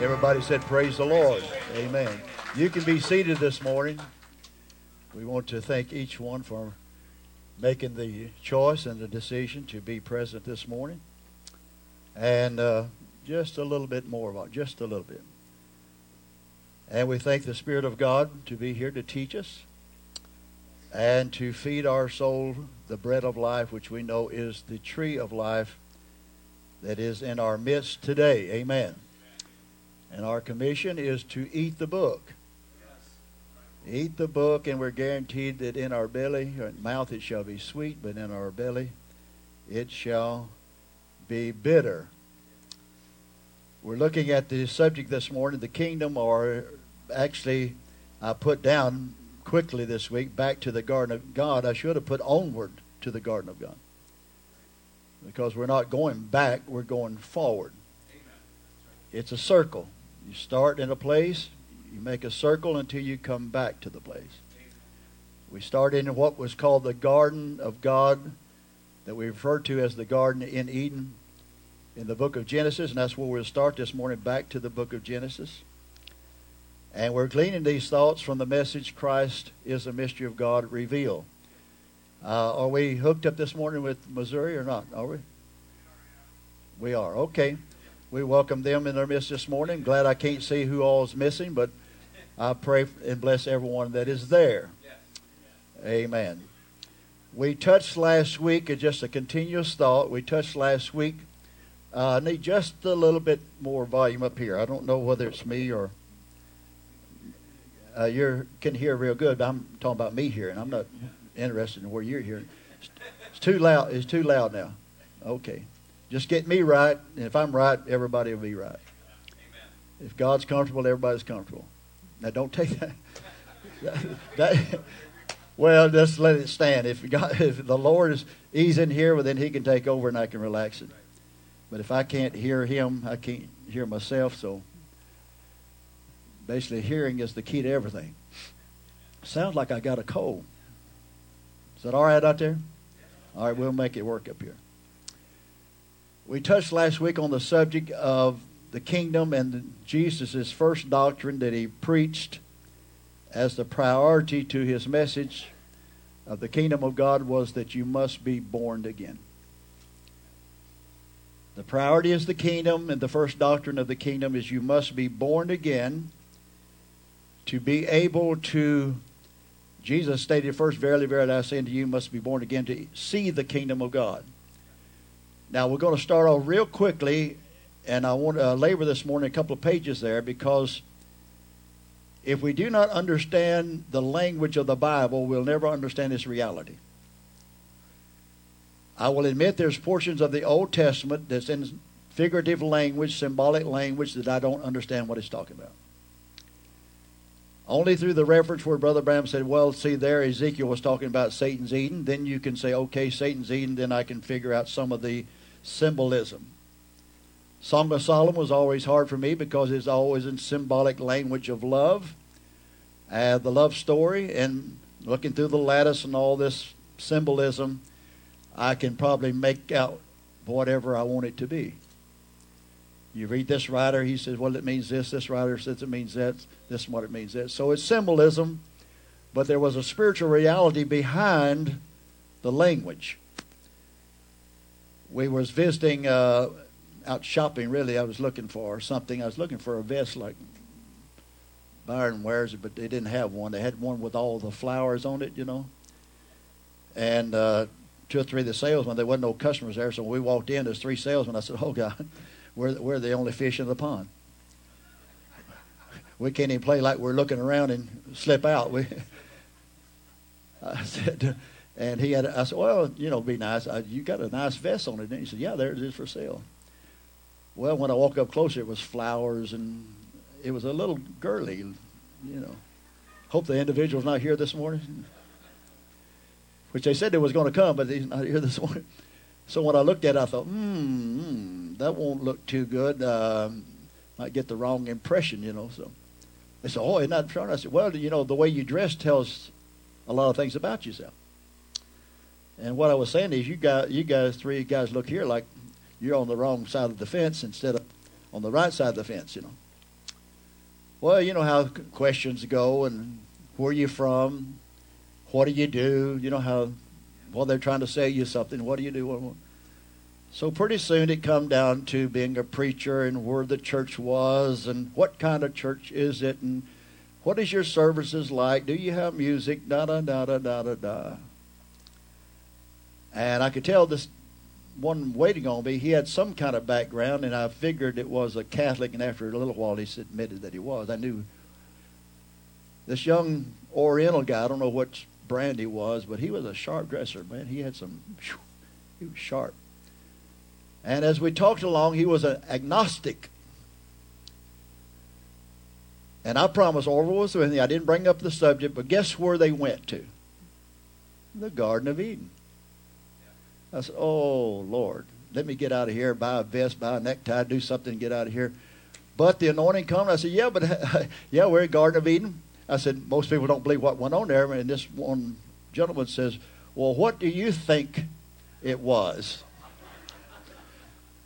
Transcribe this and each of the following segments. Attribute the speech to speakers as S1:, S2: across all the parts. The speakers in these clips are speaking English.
S1: Everybody said, Praise the Lord. Amen. You can be seated this morning. We want to thank each one for making the choice and the decision to be present this morning. And uh, just a little bit more about just a little bit. And we thank the Spirit of God to be here to teach us and to feed our soul the bread of life, which we know is the tree of life that is in our midst today. Amen. And our commission is to eat the book. Eat the book, and we're guaranteed that in our belly, or mouth, it shall be sweet, but in our belly, it shall be bitter. We're looking at the subject this morning, the kingdom, or actually, I put down quickly this week back to the Garden of God. I should have put onward to the Garden of God. Because we're not going back, we're going forward. It's a circle. You start in a place, you make a circle until you come back to the place. We start in what was called the Garden of God, that we refer to as the Garden in Eden in the book of Genesis, and that's where we'll start this morning, back to the book of Genesis. And we're gleaning these thoughts from the message Christ is the mystery of God revealed. Uh, are we hooked up this morning with Missouri or not? Are we? We are. Okay. We welcome them in our midst this morning. Glad I can't see who all is missing, but I pray and bless everyone that is there. Amen. We touched last week, it's just a continuous thought, we touched last week. Uh, I need just a little bit more volume up here. I don't know whether it's me or uh, you can hear real good, but I'm talking about me here, and I'm not interested in where you're hearing. It's too loud. It's too loud now. Okay. Just get me right, and if I'm right, everybody will be right. Amen. If God's comfortable, everybody's comfortable. Now, don't take that. that, that well, just let it stand. If God, if the Lord is He's in here, well, then He can take over, and I can relax it. But if I can't hear Him, I can't hear myself. So, basically, hearing is the key to everything. Sounds like I got a cold. Is that all right out there? All right, we'll make it work up here. We touched last week on the subject of the kingdom and Jesus' first doctrine that he preached as the priority to his message of the kingdom of God was that you must be born again. The priority is the kingdom, and the first doctrine of the kingdom is you must be born again to be able to. Jesus stated first, Verily, verily, I say unto you, you must be born again to see the kingdom of God. Now, we're going to start off real quickly, and I want to labor this morning a couple of pages there because if we do not understand the language of the Bible, we'll never understand its reality. I will admit there's portions of the Old Testament that's in figurative language, symbolic language, that I don't understand what it's talking about. Only through the reference where Brother Branham said, well, see, there Ezekiel was talking about Satan's Eden, then you can say, okay, Satan's Eden, then I can figure out some of the symbolism. Song of Solomon was always hard for me because it's always in symbolic language of love. Uh, the love story and looking through the lattice and all this symbolism, I can probably make out whatever I want it to be. You read this writer, he says, well, it means this. This writer says it means that. This is what it means that. So it's symbolism, but there was a spiritual reality behind the language we was visiting uh, out shopping. Really, I was looking for something. I was looking for a vest like Byron wears it, but they didn't have one. They had one with all the flowers on it, you know. And uh, two or three of the salesmen, there wasn't no customers there, so we walked in. There's three salesmen. I said, "Oh God, we're we're the only fish in the pond. We can't even play like we're looking around and slip out." We, I said. And he had, I said, well, you know, be nice. I, you got a nice vest on it. And he said, yeah, there it is for sale. Well, when I walked up closer, it was flowers and it was a little girly, you know. Hope the individual's not here this morning. Which they said they was going to come, but he's not here this morning. So when I looked at it, I thought, hmm, hmm that won't look too good. Uh, might get the wrong impression, you know. So they said, oh, isn't that fun? I said, well, you know, the way you dress tells a lot of things about yourself. And what I was saying is, you guys, you guys, three guys, look here like you're on the wrong side of the fence instead of on the right side of the fence. You know, Well, you know how questions go and where are you from? What do you do? You know how, well, they're trying to sell you something. What do you do? So pretty soon it come down to being a preacher and where the church was and what kind of church is it and what is your services like? Do you have music? Da da da da da da da. And I could tell this one waiting on me, he had some kind of background, and I figured it was a Catholic. And after a little while, he admitted that he was. I knew this young Oriental guy. I don't know what brand he was, but he was a sharp dresser, man. He had some. He was sharp. And as we talked along, he was an agnostic. And I promised Orville was with me. I didn't bring up the subject, but guess where they went to? The Garden of Eden. I said, Oh, Lord, let me get out of here, buy a vest, buy a necktie, do something, get out of here. But the anointing come. I said, Yeah, but yeah, we're in Garden of Eden. I said, Most people don't believe what went on there. And this one gentleman says, Well, what do you think it was?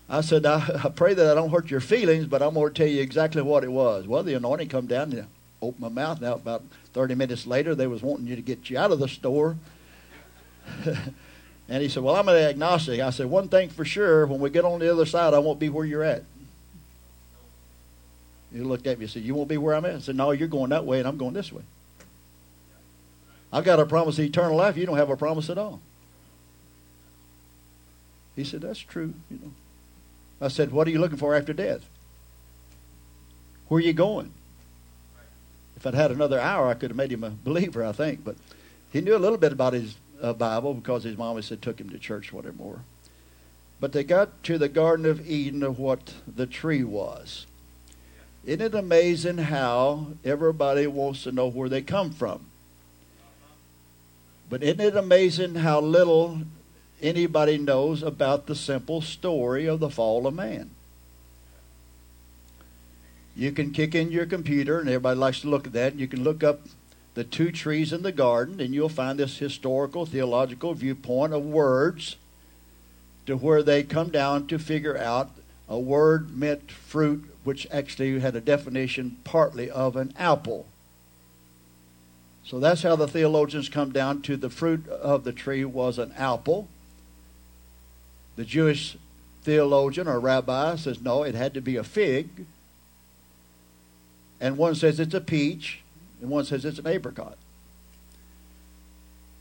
S1: I said, I, I pray that I don't hurt your feelings, but I'm going to tell you exactly what it was. Well, the anointing come down and opened my mouth. Now, about 30 minutes later, they was wanting you to get you out of the store. And he said, Well, I'm an agnostic. I said, One thing for sure, when we get on the other side, I won't be where you're at. He looked at me and said, You won't be where I'm at? I said, No, you're going that way and I'm going this way. I've got a promise of eternal life. You don't have a promise at all. He said, That's true, you know. I said, What are you looking for after death? Where are you going? If I'd had another hour, I could have made him a believer, I think. But he knew a little bit about his a Bible because his mom said took him to church whatever. More, but they got to the Garden of Eden of what the tree was. Isn't it amazing how everybody wants to know where they come from? But isn't it amazing how little anybody knows about the simple story of the fall of man? You can kick in your computer, and everybody likes to look at that, you can look up the two trees in the garden, and you'll find this historical, theological viewpoint of words to where they come down to figure out a word meant fruit, which actually had a definition partly of an apple. So that's how the theologians come down to the fruit of the tree was an apple. The Jewish theologian or rabbi says no, it had to be a fig. And one says it's a peach and one says it's an apricot.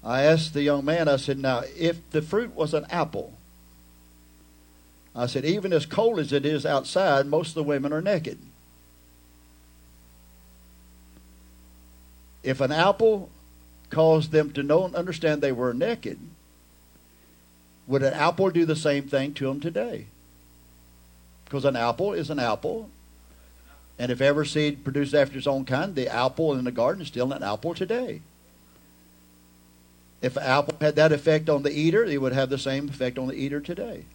S1: I asked the young man, I said, now, if the fruit was an apple, I said, even as cold as it is outside, most of the women are naked. If an apple caused them to know and understand they were naked, would an apple do the same thing to them today? Because an apple is an apple, and if every seed produced after its own kind, the apple in the garden is still an apple today. If an apple had that effect on the eater, it would have the same effect on the eater today.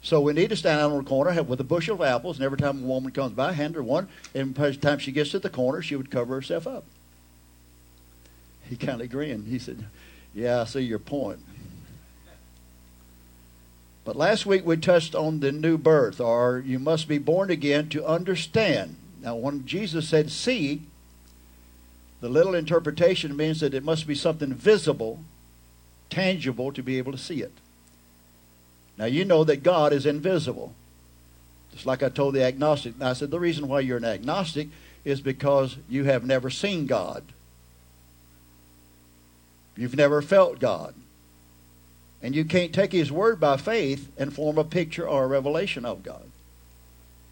S1: So we need to stand out on the corner with a bushel of apples, and every time a woman comes by, hand her one, and by the time she gets to the corner, she would cover herself up. He kind of grinned. He said, Yeah, I see your point. But last week we touched on the new birth, or you must be born again to understand. Now, when Jesus said see, the little interpretation means that it must be something visible, tangible to be able to see it. Now, you know that God is invisible. Just like I told the agnostic. I said, the reason why you're an agnostic is because you have never seen God. You've never felt God. And you can't take his word by faith and form a picture or a revelation of God.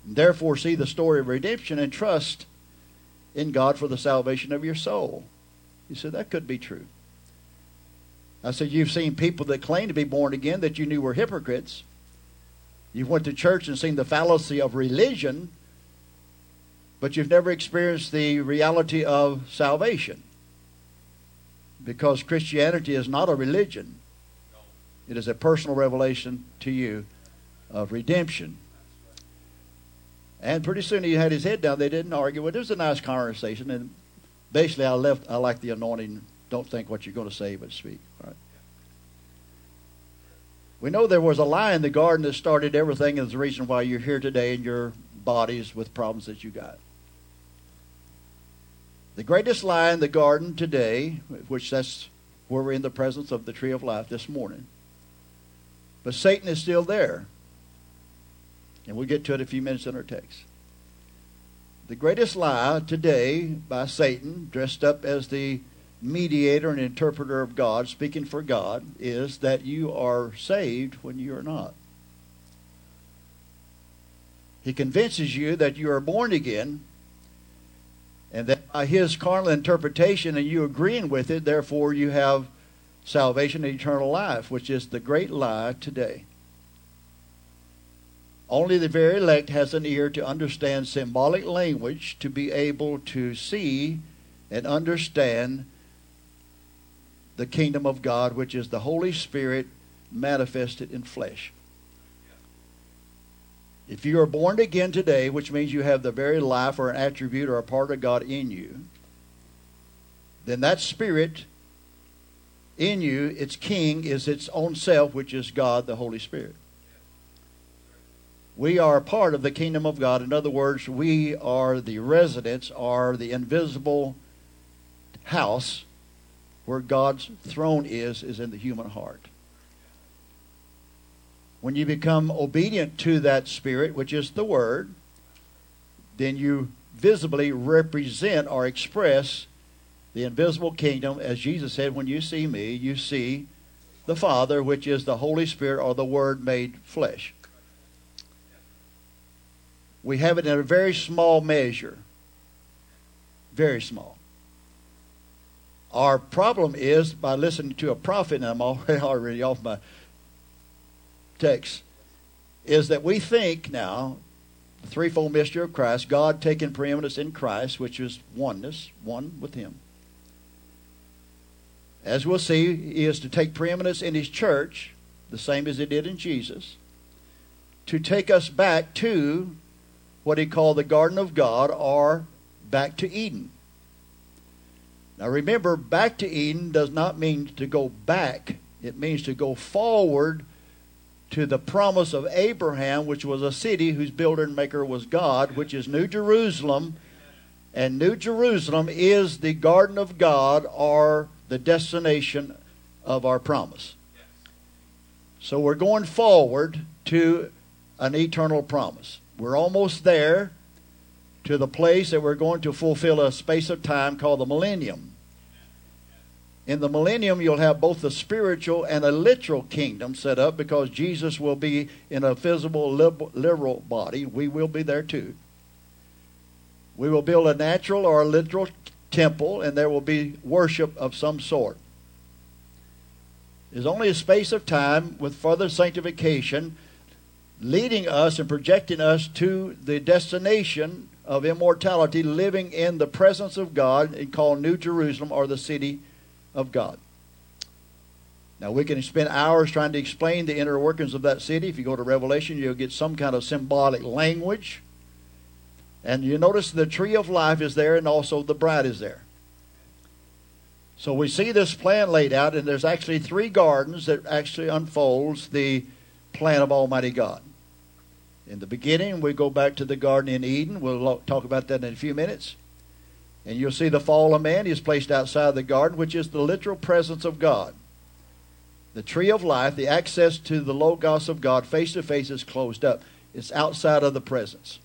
S1: And therefore, see the story of redemption and trust in God for the salvation of your soul. He said, that could be true. I said, you've seen people that claim to be born again that you knew were hypocrites. You've went to church and seen the fallacy of religion, but you've never experienced the reality of salvation. Because Christianity is not a religion. It is a personal revelation to you of redemption. And pretty soon he had his head down. They didn't argue. It was a nice conversation. And basically, I left. I like the anointing. Don't think what you're going to say, but speak. We know there was a lie in the garden that started everything, and is the reason why you're here today in your bodies with problems that you got. The greatest lie in the garden today, which that's where we're in the presence of the tree of life this morning. But Satan is still there. And we'll get to it in a few minutes in our text. The greatest lie today by Satan, dressed up as the mediator and interpreter of God, speaking for God, is that you are saved when you are not. He convinces you that you are born again, and that by his carnal interpretation and you agreeing with it, therefore you have salvation and eternal life, which is the great lie today. Only the very elect has an ear to understand symbolic language to be able to see and understand the kingdom of God, which is the Holy Spirit manifested in flesh. If you are born again today, which means you have the very life or an attribute or a part of God in you, then that spirit in you, its king, is its own self, which is God, the Holy Spirit. We are part of the kingdom of God. In other words, we are the residents, are the invisible house where God's throne is, is in the human heart. When you become obedient to that spirit, which is the word, then you visibly represent or express the invisible kingdom. As Jesus said, when you see me, you see the Father, which is the Holy Spirit or the Word made flesh we have it in a very small measure. Very small. Our problem is by listening to a prophet, and I'm already, off my text, is that we think now the threefold mystery of Christ, God taking preeminence in Christ, which is oneness, one with Him. As we'll see, He is to take preeminence in His church, the same as He did in Jesus, to take us back to what he called the Garden of God or back to Eden. Now remember, back to Eden does not mean to go back, it means to go forward to the promise of Abraham, which was a city whose builder and maker was God, which is New Jerusalem. And New Jerusalem is the garden of God or the destination of our promise. So we're going forward to an eternal promise. We're almost there to the place that we're going to fulfill a space of time called the millennium. In the millennium, you'll have both a spiritual and a literal kingdom set up because Jesus will be in a physical, literal body. We will be there too. We will build a natural or a literal temple, and there will be worship of some sort. There's only a space of time with further sanctification leading us and projecting us to the destination of immortality, living in the presence of God and called New Jerusalem or the city of God. Now, we can spend hours trying to explain the inner workings of that city. If you go to Revelation, you'll get some kind of symbolic language. And you notice the tree of life is there and also the bride is there. So we see this plan laid out, and there's actually three gardens that actually unfolds the plan of Almighty God. In the beginning, we go back to the Garden in Eden. We'll talk about that in a few minutes. And you'll see the fall of man is placed outside the garden, which is the literal presence of God. The tree of life, the access to the Logos of God face to face is closed up. It's outside of the presence.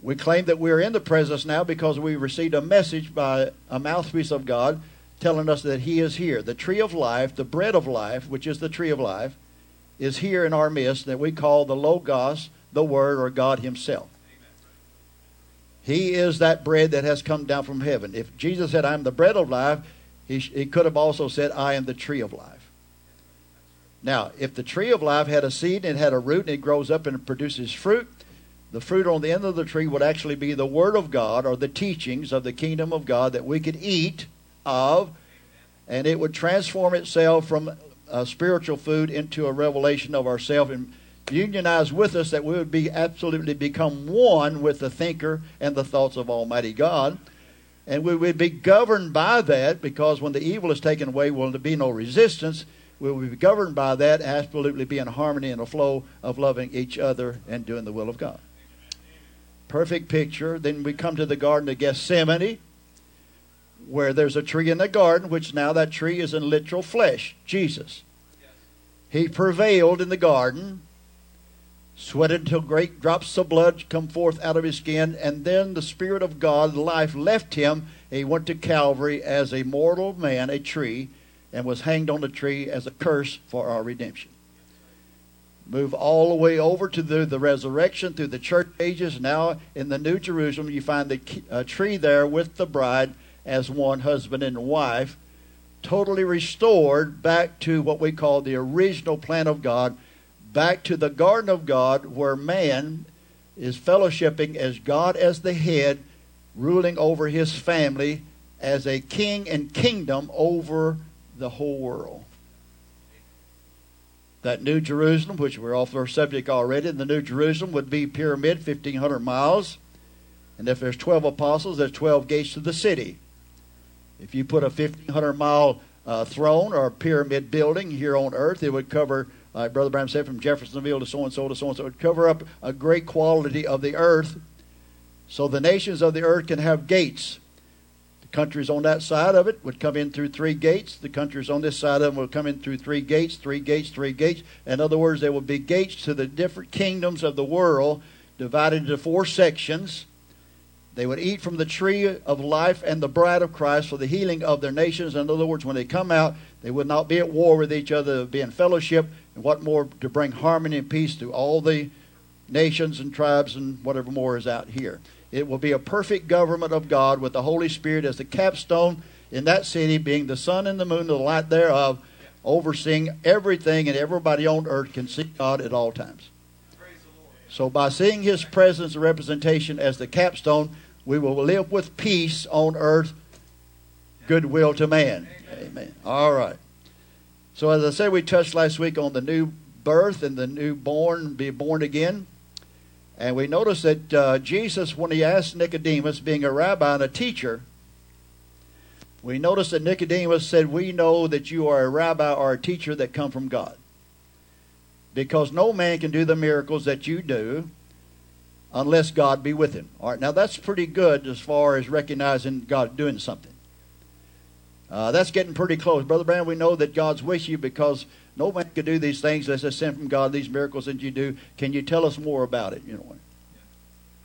S1: We claim that we're in the presence now because we received a message by a mouthpiece of God telling us that He is here. The tree of life, the bread of life, which is the tree of life, is here in our midst that we call the Logos, the Word, or God Himself. He is that bread that has come down from heaven. If Jesus said, I'm the bread of life, he, he could have also said, I am the tree of life. Now, if the tree of life had a seed and it had a root and it grows up and produces fruit, the fruit on the end of the tree would actually be the Word of God or the teachings of the kingdom of God that we could eat of, and it would transform itself from uh, spiritual food into a revelation of ourselves and unionize with us that we would be absolutely become one with the thinker and the thoughts of Almighty God. And we would be governed by that because when the evil is taken away, will there be no resistance. We will be governed by that, absolutely be in harmony and a flow of loving each other and doing the will of God. Perfect picture. Then we come to the Garden of Gethsemane. where there's a tree in the garden, which now that tree is in literal flesh, Jesus. He prevailed in the garden, sweated till great drops of blood come forth out of his skin, and then the Spirit of God, the life, left him. He went to Calvary as a mortal man, a tree, and was hanged on the tree as a curse for our redemption. Move all the way over to the, the resurrection through the church ages. Now in the New Jerusalem, you find the uh, tree there with the bride as one husband and wife, totally restored back to what we call the original plan of God, back to the garden of God where man is fellowshipping as God as the head, ruling over his family as a king and kingdom over the whole world. That New Jerusalem, which we're off our subject already, the New Jerusalem would be pyramid, 1,500 miles. And if there's 12 apostles, there's 12 gates to the city. If you put a 1,500 mile uh, throne or pyramid building here on earth, it would cover, uh, Brother Branham said, from Jeffersonville to so and so to so and so. It would cover up a great quality of the earth so the nations of the earth can have gates. Countries on that side of it would come in through three gates. The countries on this side of them would come in through three gates, three gates, three gates. In other words, there would be gates to the different kingdoms of the world divided into four sections. They would eat from the tree of life and the bride of Christ for the healing of their nations. In other words, when they come out, they would not be at war with each other, they would be in fellowship, and what more to bring harmony and peace to all the nations and tribes and whatever more is out here. It will be a perfect government of God with the Holy Spirit as the capstone in that city, being the sun and the moon, the light thereof, overseeing everything, and everybody on earth can see God at all times. So, by seeing His presence and representation as the capstone, we will live with peace on earth, goodwill to man. Amen. Amen. All right. So, as I said, we touched last week on the new birth and the newborn, be born again. And we notice that uh, Jesus, when he asked Nicodemus, being a rabbi and a teacher, we notice that Nicodemus said, We know that you are a rabbi or a teacher that come from God. Because no man can do the miracles that you do unless God be with him. All right, now that's pretty good as far as recognizing God doing something. Uh, that's getting pretty close. Brother Branham, we know that God's with you because no man can do these things as a sent from God, these miracles that you do. Can you tell us more about it? You know,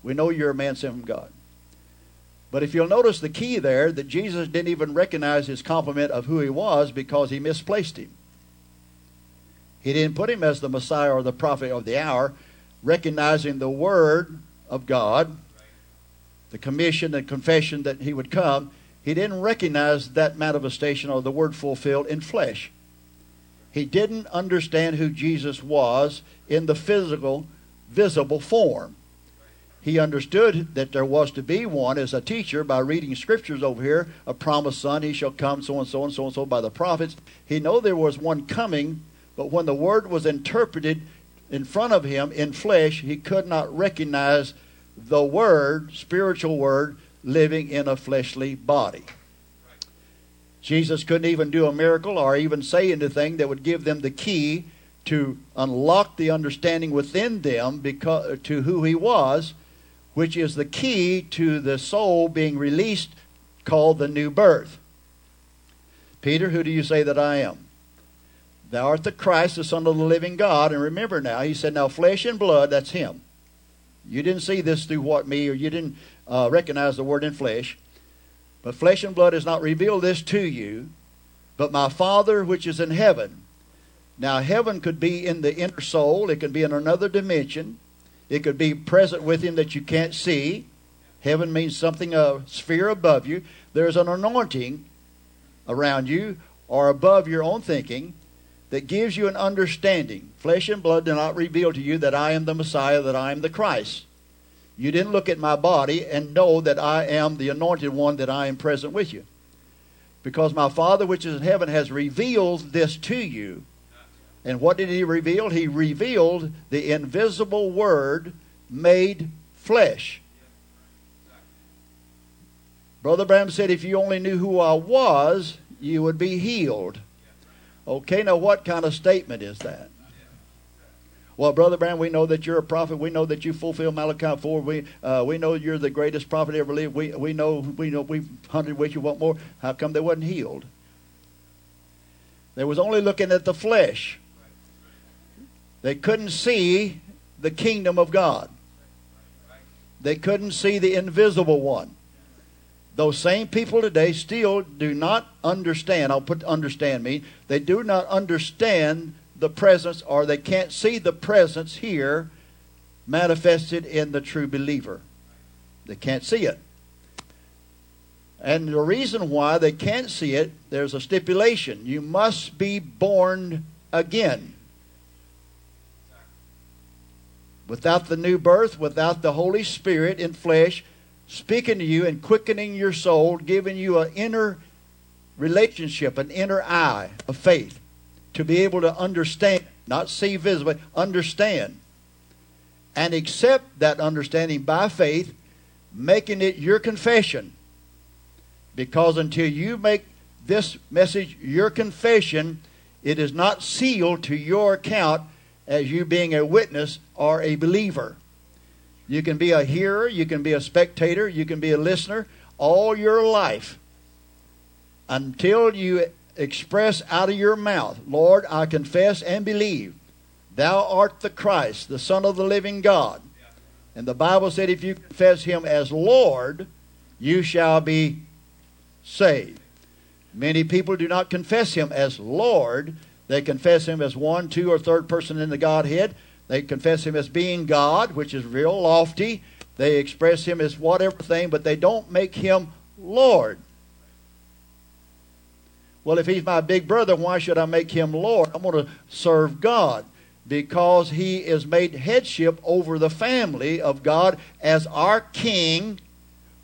S1: we know you're a man sent from God. But if you'll notice the key there, that Jesus didn't even recognize his compliment of who he was because he misplaced him. He didn't put him as the Messiah or the prophet of the hour recognizing the Word of God, the commission and confession that He would come, he didn't recognize that manifestation or the Word fulfilled in flesh. He didn't understand who Jesus was in the physical, visible form. He understood that there was to be one as a teacher by reading scriptures over here, a promised son, he shall come, so and so and so and so by the prophets. He knew there was one coming, but when the word was interpreted, in front of him in flesh, he could not recognize the Word, spiritual Word, living in a fleshly body. Jesus couldn't even do a miracle or even say anything that would give them the key to unlock the understanding within them because, to who he was, which is the key to the soul being released, called the new birth. Peter, who do you say that I am? Thou art the Christ, the Son of the living God. And remember now, he said, now flesh and blood, that's him. You didn't see this through what me, or you didn't uh, recognize the word in flesh. But flesh and blood has not revealed this to you, but my Father which is in heaven. Now, heaven could be in the inner soul, it could be in another dimension, it could be present with him that you can't see. Heaven means something, a sphere above you. There's an anointing around you or above your own thinking that gives you an understanding. Flesh and blood do not reveal to you that I am the Messiah, that I am the Christ. You didn't look at my body and know that I am the anointed one, that I am present with you. Because my Father which is in heaven has revealed this to you. And what did he reveal? He revealed the invisible Word made flesh. Brother Branham said, if you only knew who I was, you would be healed. Okay, now what kind of statement is that? Well, Brother Brown, we know that you're a prophet. We know that you fulfill Malachi 4. We, uh, we know you're the greatest prophet ever lived. We, we know we know we've hunted with you. What more? How come they wasn't healed? They was only looking at the flesh. They couldn't see the kingdom of God. They couldn't see the invisible one. Those same people today still do not understand. I'll put understand me. They do not understand the presence or they can't see the presence here manifested in the true believer. They can't see it. And the reason why they can't see it, there's a stipulation. You must be born again. Without the new birth, without the Holy Spirit in flesh speaking to you and quickening your soul, giving you an inner relationship, an inner eye of faith to be able to understand, not see visibly, understand. And accept that understanding by faith, making it your confession. Because until you make this message your confession, it is not sealed to your account as you being a witness or a believer. You can be a hearer, you can be a spectator, you can be a listener all your life until you express out of your mouth, Lord, I confess and believe thou art the Christ, the Son of the living God. And the Bible said if you confess him as Lord, you shall be saved. Many people do not confess him as Lord. They confess him as one, two, or third person in the Godhead. They confess him as being God, which is real lofty. They express him as whatever thing, but they don't make him Lord. Well, if he's my big brother, why should I make him Lord? I'm going to serve God because he is made headship over the family of God as our king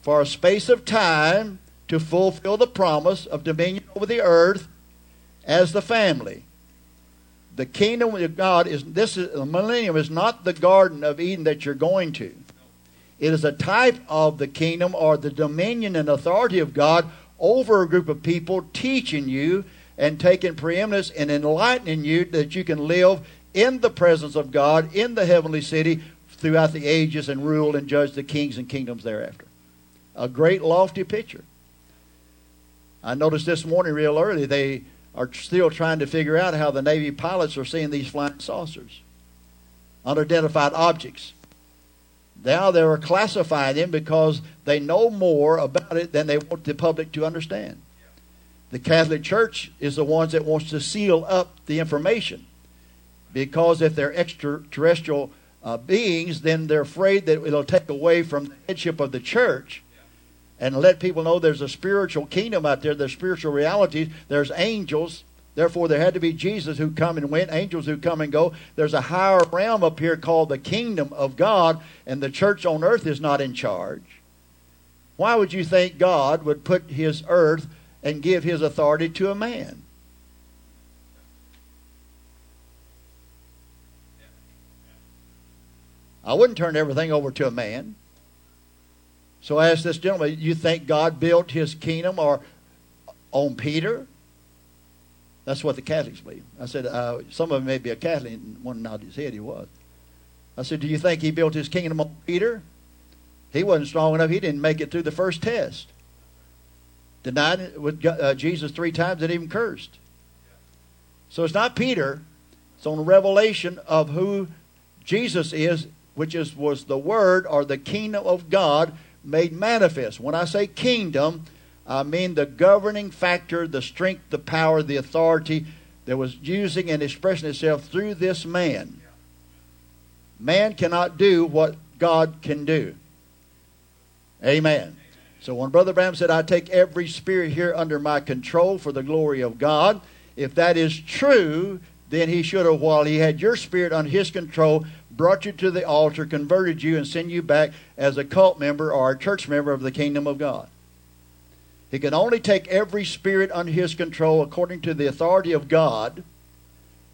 S1: for a space of time to fulfill the promise of dominion over the earth as the family. The kingdom of God is this is the millennium is not the garden of Eden that you're going to. It is a type of the kingdom or the dominion and authority of God over a group of people, teaching you and taking preeminence and enlightening you that you can live in the presence of God in the heavenly city throughout the ages and rule and judge the kings and kingdoms thereafter. A great lofty picture. I noticed this morning real early they are still trying to figure out how the Navy pilots are seeing these flying saucers, unidentified objects. Now they are classifying them because they know more about it than they want the public to understand. The Catholic Church is the ones that wants to seal up the information because if they're extraterrestrial uh, beings, then they're afraid that it'll take away from the headship of the church and let people know there's a spiritual kingdom out there, there's spiritual realities, there's angels. Therefore, there had to be Jesus who come and went, angels who come and go. There's a higher realm up here called the kingdom of God, and the church on earth is not in charge. Why would you think God would put his earth and give his authority to a man? I wouldn't turn everything over to a man. So I asked this gentleman, you think God built his kingdom or on Peter? That's what the Catholics believe. I said, uh, some of them may be a Catholic, and one nodded his head, he was. I said, do you think he built his kingdom on Peter? He wasn't strong enough. He didn't make it through the first test. Denied with uh, Jesus three times and even cursed. So it's not Peter. It's on the revelation of who Jesus is, which is was the Word or the kingdom of God made manifest. When I say kingdom, I mean the governing factor, the strength, the power, the authority that was using and expressing itself through this man. Man cannot do what God can do. Amen. So when Brother Branham said, I take every spirit here under my control for the glory of God, if that is true, then he should have, while he had your spirit under his control, brought you to the altar, converted you, and sent you back as a cult member or a church member of the kingdom of God. He can only take every spirit under his control according to the authority of God,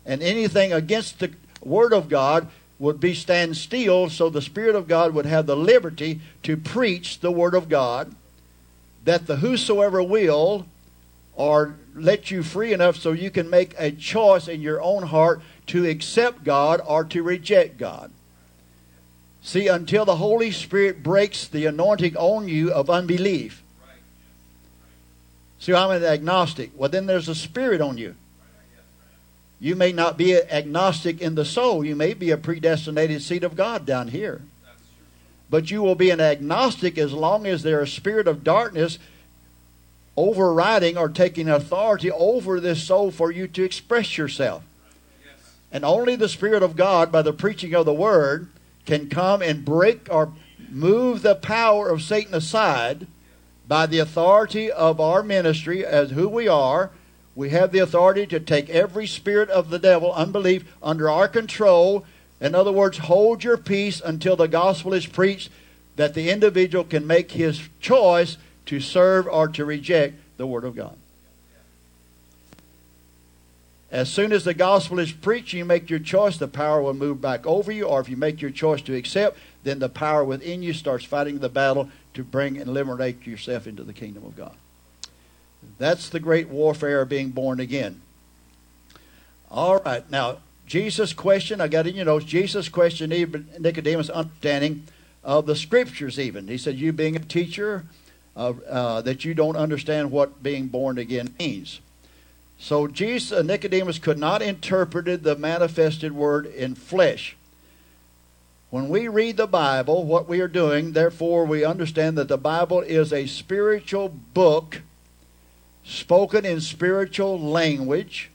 S1: and anything against the word of God would be stand still so the spirit of God would have the liberty to preach the word of God that the whosoever will or let you free enough so you can make a choice in your own heart to accept God or to reject God. See, until the Holy Spirit breaks the anointing on you of unbelief. See, I'm an agnostic. Well, then there's a spirit on you. You may not be an agnostic in the soul. You may be a predestinated seed of God down here. But you will be an agnostic as long as there is a spirit of darkness overriding or taking authority over this soul for you to express yourself. And only the Spirit of God, by the preaching of the Word, can come and break or move the power of Satan aside by the authority of our ministry as who we are. We have the authority to take every spirit of the devil, unbelief, under our control. In other words, hold your peace until the gospel is preached, that the individual can make his choice to serve or to reject the Word of God. As soon as the gospel is preached, you make your choice, the power will move back over you. Or if you make your choice to accept, then the power within you starts fighting the battle to bring and liberate yourself into the kingdom of God. That's the great warfare of being born again. All right, now, Jesus' question, I got in your notes, Jesus' question Nicodemus' understanding of the scriptures, even. He said, You being a teacher, uh, uh, that you don't understand what being born again means. So Jesus, uh, Nicodemus could not interpret the manifested word in flesh. When we read the Bible, what we are doing, therefore, we understand that the Bible is a spiritual book spoken in spiritual language,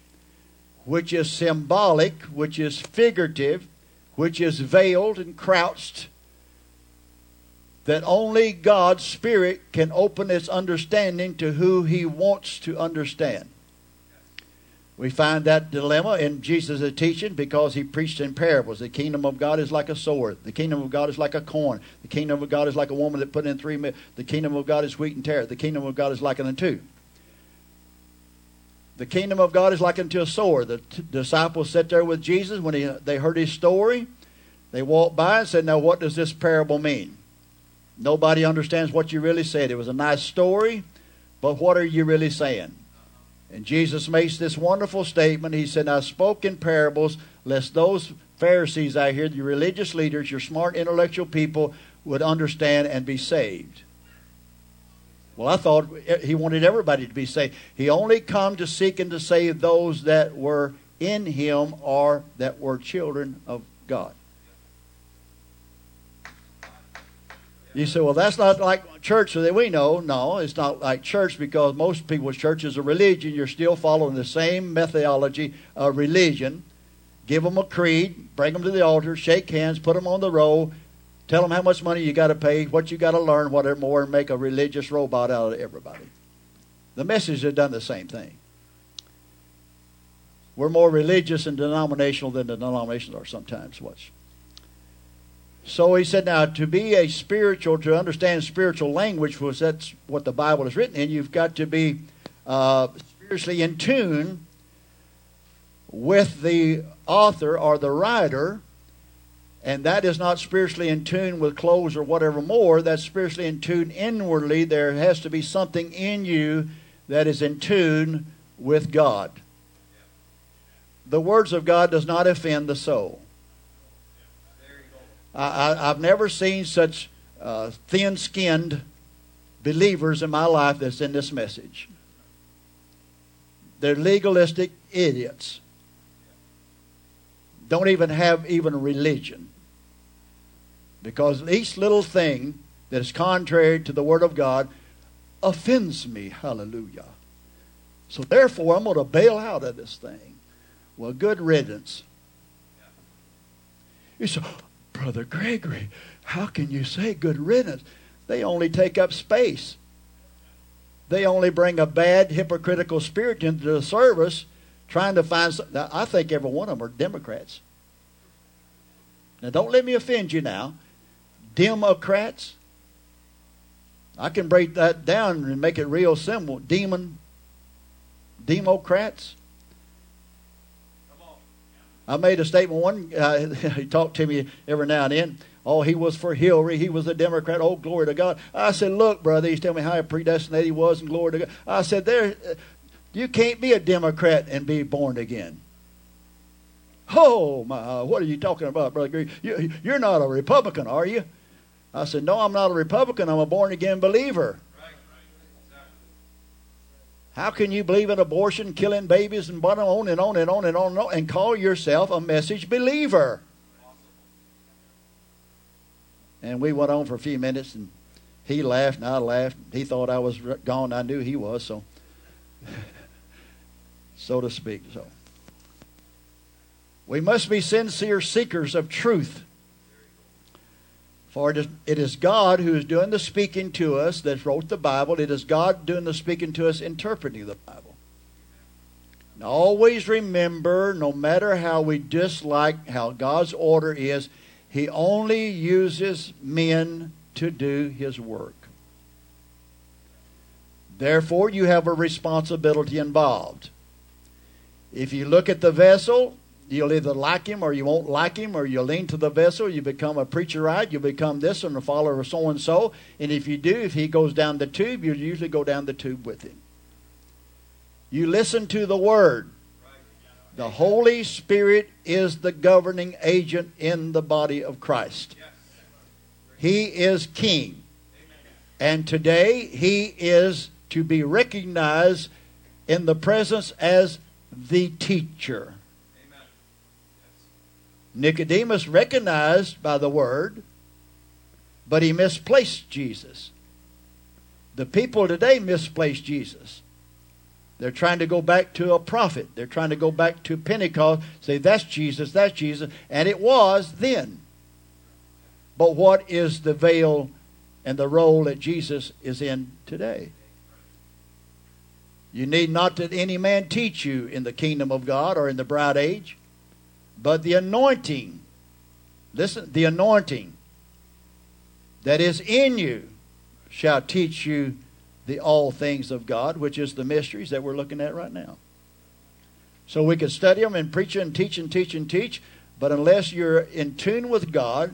S1: which is symbolic, which is figurative, which is veiled and crouched, that only God's Spirit can open its understanding to who He wants to understand. We find that dilemma in Jesus' teaching because he preached in parables. The kingdom of God is like a sword. The kingdom of God is like a corn. The kingdom of God is like a woman that put in three meals. The kingdom of God is wheat and tare. The kingdom of God is like unto. two. The kingdom of God is like unto a sword. The t- disciples sat there with Jesus when he, they heard his story. They walked by and said, Now, what does this parable mean? Nobody understands what you really said. It was a nice story, but what are you really saying? And Jesus makes this wonderful statement. He said, I spoke in parables, lest those Pharisees out here, the religious leaders, your smart intellectual people, would understand and be saved. Well, I thought he wanted everybody to be saved. He only come to seek and to save those that were in him or that were children of God. You say, well, that's not like church that we know. No, it's not like church because most people's churches are religion. You're still following the same methodology of religion. Give them a creed, bring them to the altar, shake hands, put them on the roll, tell them how much money you got to pay, what you got to learn, whatever more, and make a religious robot out of everybody. The message has done the same thing. We're more religious and denominational than the denominations are sometimes. Watch. So he said, now to be a spiritual, to understand spiritual language, was that's what the Bible is written in. You've got to be uh, spiritually in tune with the author or the writer, and that is not spiritually in tune with clothes or whatever more. That's spiritually in tune inwardly. There has to be something in you that is in tune with God. The words of God does not offend the soul. I, have never seen such uh, thin skinned believers in my life that's in this message. They're legalistic idiots. Don't even have even religion. Because each little thing that is contrary to the Word of God offends me. Hallelujah. So therefore, I'm going to bail out of this thing. Well, good riddance. You say, Brother Grigory, how can you say good riddance? They only take up space. They only bring a bad, hypocritical spirit into the service, trying to find. Now, I think every one of them are Democrats. Now, don't let me offend you now. Democrats. I can break that down and make it real simple. Demon, Democrats. I made a statement one. Uh, he talked to me every now and then. Oh, he was for Hillary. He was a Democrat. Oh, glory to God. I said, look, brother. He's telling me how predestinated he was, and glory to God. I said, there, you can't be a Democrat and be born again. Oh, my, what are you talking about, Brother? You, you're not a Republican, are you? I said, No, I'm not a Republican. I'm a born again believer. How can you believe in abortion, killing babies, and on and on and on and on and on, and call yourself a message believer? And we went on for a few minutes, and he laughed, and I laughed. He thought I was gone. I knew he was, so so to speak. So we must be sincere seekers of truth. For it is, it is God who is doing the speaking to us that wrote the Bible. It is God doing the speaking to us, interpreting the Bible. Now, always remember, no matter how we dislike how God's order is, He only uses men to do His work. Therefore, you have a responsibility involved. If you look at the vessel, You'll either like him or you won't like him, or you lean to the vessel, you become a preacherite, you become this and a follower of so and so. And if you do, if he goes down the tube, you'll usually go down the tube with him. You listen to the word. The Holy Spirit is the governing agent in the body of Christ. He is king. And today he is to be recognized in the presence as the teacher. Nicodemus recognized by the word, but he misplaced Jesus. The people today misplaced Jesus. They're trying to go back to a prophet. They're trying to go back to Pentecost, say, that's Jesus, that's Jesus. And it was then. But what is the veil and the role that Jesus is in today? You need not that any man teach you in the kingdom of God or in the bride age. But the anointing, listen, the anointing that is in you shall teach you the all things of God, which is the mysteries that we're looking at right now. So we can study them and preach and teach and teach and teach, but unless you're in tune with God,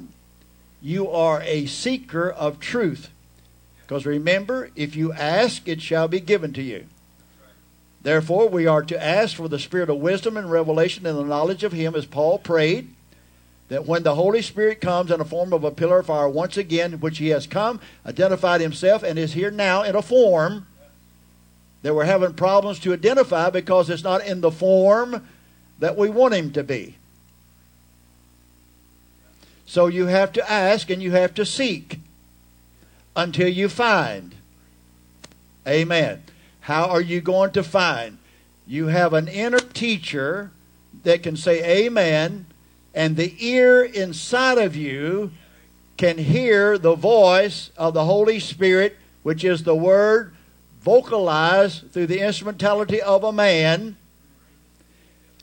S1: you are a seeker of truth. Because remember, if you ask, it shall be given to you. Therefore, we are to ask for the spirit of wisdom and revelation and the knowledge of Him, as Paul prayed, that when the Holy Spirit comes in the form of a pillar of fire once again, which He has come, identified Himself, and is here now in a form that we're having problems to identify because it's not in the form that we want Him to be. So you have to ask and you have to seek until you find. Amen. How are you going to find? You have an inner teacher that can say amen, and the ear inside of you can hear the voice of the Holy Spirit, which is the word vocalized through the instrumentality of a man.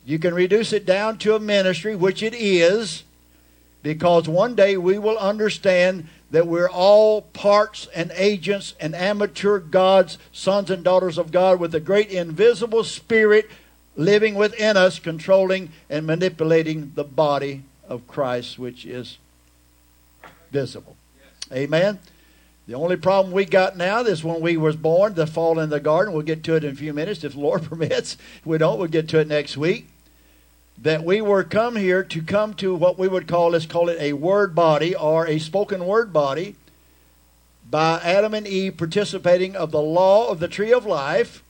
S1: You can reduce it down to a ministry, which it is, because one day we will understand that we're all parts and agents and amateur gods, sons and daughters of God, with a great invisible spirit living within us, controlling and manipulating the body of Christ, which is visible. Amen. The only problem we got now is when we was born, the fall in the garden. We'll get to it in a few minutes if the Lord permits. If we don't, we'll get to it next week that we were come here to come to what we would call, let's call it a word body or a spoken word body by Adam and Eve participating of the law of the tree of life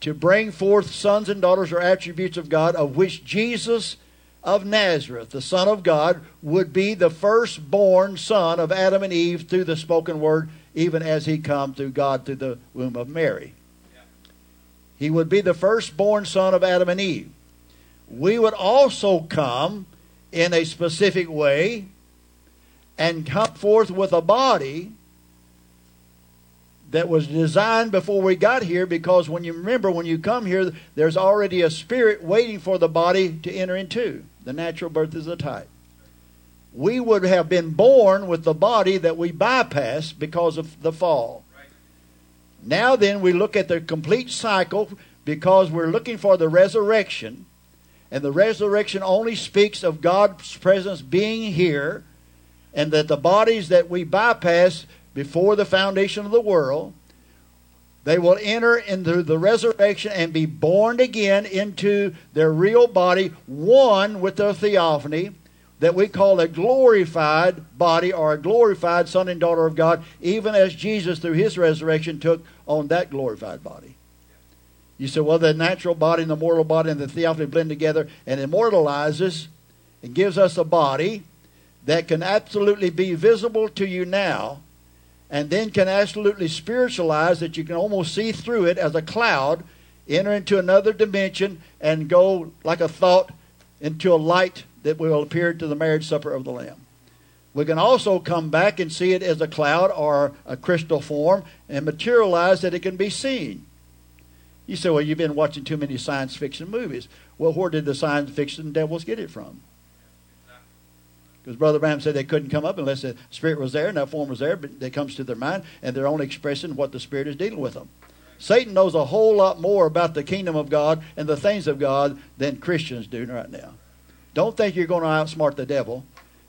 S1: to bring forth sons and daughters or attributes of God of which Jesus of Nazareth, the Son of God, would be the firstborn son of Adam and Eve through the spoken word, even as he come through God through the womb of Mary. He would be the firstborn son of Adam and Eve we would also come in a specific way and come forth with a body that was designed before we got here because when you remember when you come here there's already a spirit waiting for the body to enter into. The natural birth is a type. We would have been born with the body that we bypassed because of the fall. Now then we look at the complete cycle because we're looking for the resurrection and the resurrection only speaks of God's presence being here, and that the bodies that we bypass before the foundation of the world, They will enter into the resurrection and be born again into their real body, one with their theophany, that we call a glorified body or a glorified son and daughter of God, even as Jesus, through his resurrection, took on that glorified body. You say, well, the natural body and the mortal body and the theophany blend together and immortalizes and gives us a body that can absolutely be visible to you now and then can absolutely spiritualize that you can almost see through it as a cloud, enter into another dimension, and go like a thought into a light that will appear to the marriage supper of the Lamb. We can also come back and see it as a cloud or a crystal form and materialize that it can be seen. You say, well, you've been watching too many science fiction movies. Well, where did the science fiction devils get it from? Because Brother Branham said they couldn't come up unless the Spirit was there and that form was there, but it comes to their mind and they're only expressing what the Spirit is dealing with them. Satan knows a whole lot more about the kingdom of God and the things of God than Christians do right now. Don't think you're going to outsmart the devil.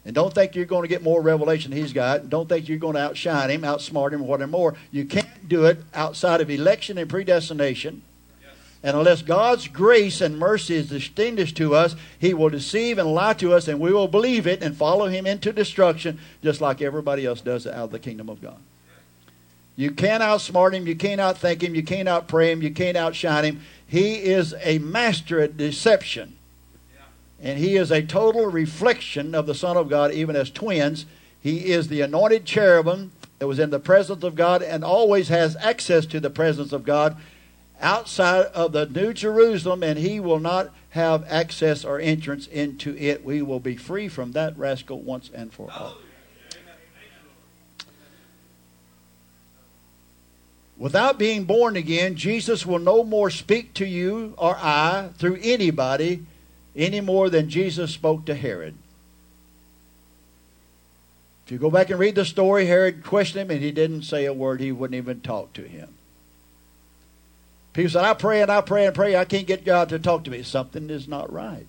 S1: And don't think you're going to get more revelation he's got. Don't think you're going to outshine him, outsmart him, whatever more. You can't do it outside of election and predestination. And unless God's grace and mercy is distinguished to us, He will deceive and lie to us, and we will believe it and follow Him into destruction, just like everybody else does out of the kingdom of God. You can't outsmart Him, you can't outthink Him, you can't outpray Him, you can't outshine Him. He is a master at deception. And He is a total reflection of the Son of God, even as twins. He is the anointed cherubim that was in the presence of God and always has access to the presence of God outside of the New Jerusalem, and he will not have access or entrance into it. We will be free from that rascal once and for all. Without being born again, Jesus will no more speak to you or I through anybody any more than Jesus spoke to Herod. If you go back and read the story, Herod questioned him and he didn't say a word. He wouldn't even talk to him. People said, I pray and I pray and pray. I can't get God to talk to me. Something is not right.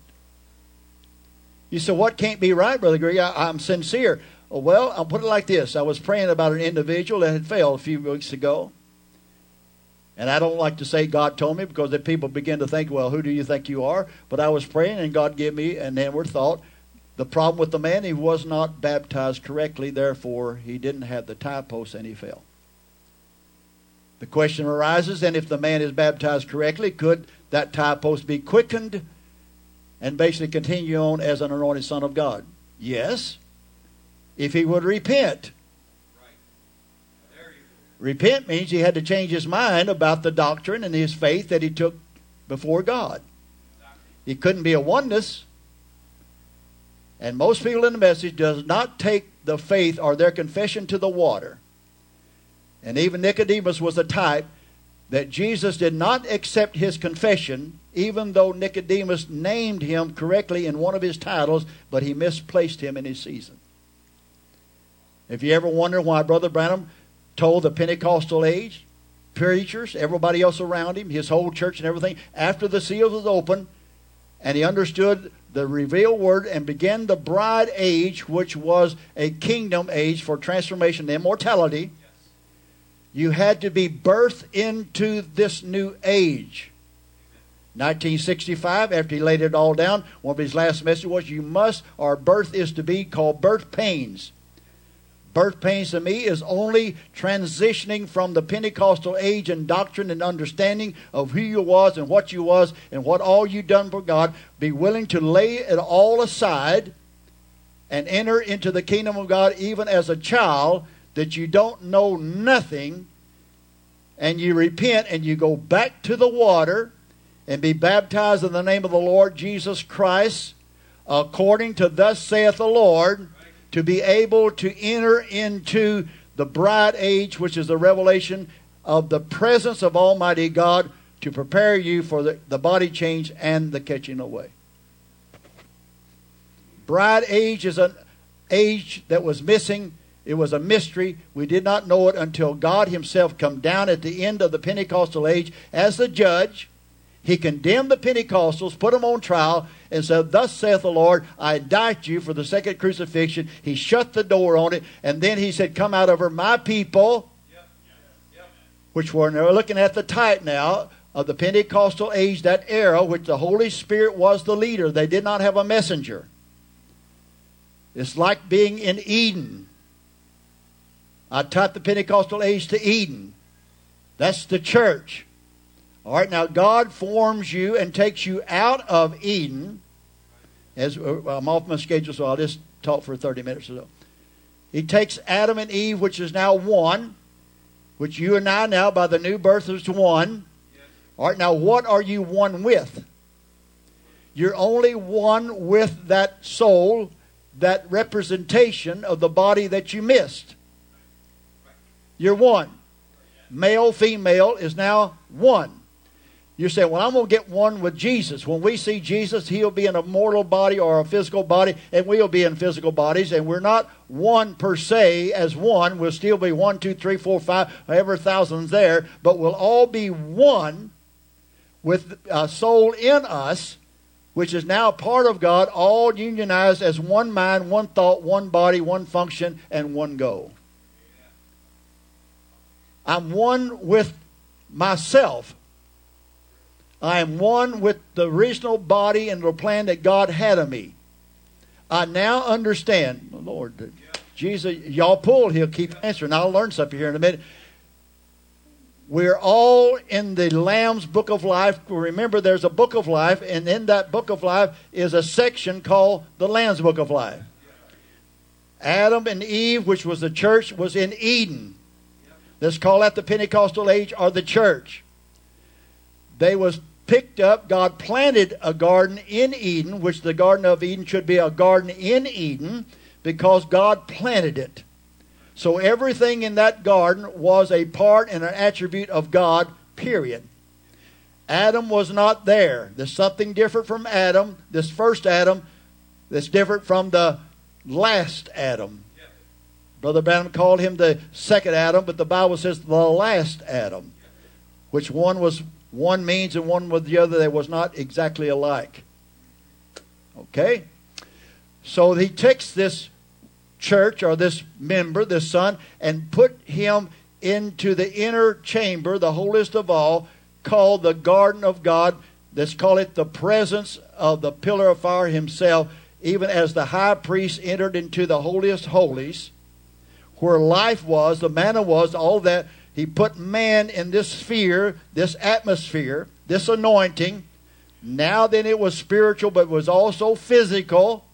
S1: You said, What can't be right, Brother Greg? I, am sincere. Well, I'll put it like this I was praying about an individual that had failed a few weeks ago. And I don't like to say God told me because then people begin to think, well, who do you think you are? But I was praying and God gave me an inward thought. The problem with the man, he was not baptized correctly, therefore he didn't have the tie post and he fell. The question arises then if the man is baptized correctly, could that tie post be quickened and basically continue on as an anointed son of God? Yes. If he would repent. Repent means he had to change his mind about the doctrine and his faith that he took before God. He couldn't be a oneness. And most people in the message does not take the faith or their confession to the water and even Nicodemus was a type that Jesus did not accept his confession, even though Nicodemus named him correctly in one of his titles, but he misplaced him in his season. If you ever wonder why Brother Branham told the Pentecostal age, preachers, everybody else around him, his whole church and everything, after the seals was open, and he understood the revealed word and began the bride age, which was a kingdom age for transformation and immortality you had to be birthed into this new age. 1965, after he laid it all down, one of his last messages was, You must, our birth is to be called birth pains. Birth pains to me is only transitioning from the Pentecostal age and doctrine and understanding of who you was and what you was and what all you done for God. Be willing to lay it all aside and enter into the kingdom of God even as a child that you don't know nothing and you repent and you go back to the water and be baptized in the name of the Lord Jesus Christ according to thus saith the Lord to be able to enter into the bride age which is the revelation of the presence of Almighty God to prepare you for the, the body change and the catching away. Bride age is an age that was missing it was a mystery. We did not know it until God Himself come down at the end of the Pentecostal age as the judge. He condemned the Pentecostals, put them on trial, and said, Thus saith the Lord, I indict you for the second crucifixion. He shut the door on it, and then he said, Come out of her, my people. which we're now looking at the type now of the Pentecostal age, that era, which the Holy Spirit was the leader. They did not have a messenger. It's like being in Eden. I taught the Pentecostal age to Eden. That's the church. All right, now God forms you and takes you out of Eden. As uh, I'm off my schedule, so I'll just talk for 30 minutes or so. He takes Adam and Eve, which is now one, which you and I now, by the new birth, is one. All right, now what are you one with? You're only one with that soul, that representation of the body that you missed. You're one. Male, female is now one. You say, Well, I'm going to get one with Jesus. When we see Jesus, he'll be in a mortal body or a physical body, and we'll be in physical bodies. And we're not one per se as one. We'll still be one, two, three, four, five, however thousands there, but we'll all be one with a soul in us, which is now part of God, all unionized as one mind, one thought, one body, one function, and one goal. I'm one with myself. I am one with the original body and the plan that God had of me. I now understand, Lord, Jesus, y'all pull, he'll keep answering. I'll learn something here in a minute. We're all in the Lamb's Book of Life. Remember, there's a Book of Life, and in that Book of Life is a section called the Lamb's Book of Life. Adam and Eve, which was the church, was in Eden. Let's call that the Pentecostal age or the church. They was picked up. God planted a garden in Eden, which the Garden of Eden should be a garden in Eden because God planted it. So everything in that garden was a part and an attribute of God, period. Adam was not there. There's something different from Adam, this first Adam, that's different from the last Adam. Brother Branham called him the second Adam, but the Bible says the last Adam, which one was one means and one with the other that was not exactly alike. Okay? So he takes this church or this member, this son, and put him into the inner chamber, the holiest of all, called the garden of God. Let's call it the presence of the pillar of fire himself, even as the high priest entered into the holiest holies, where life was, the manna was, all that. He put man in this sphere, this atmosphere, this anointing. Now then it was spiritual, but was also physical,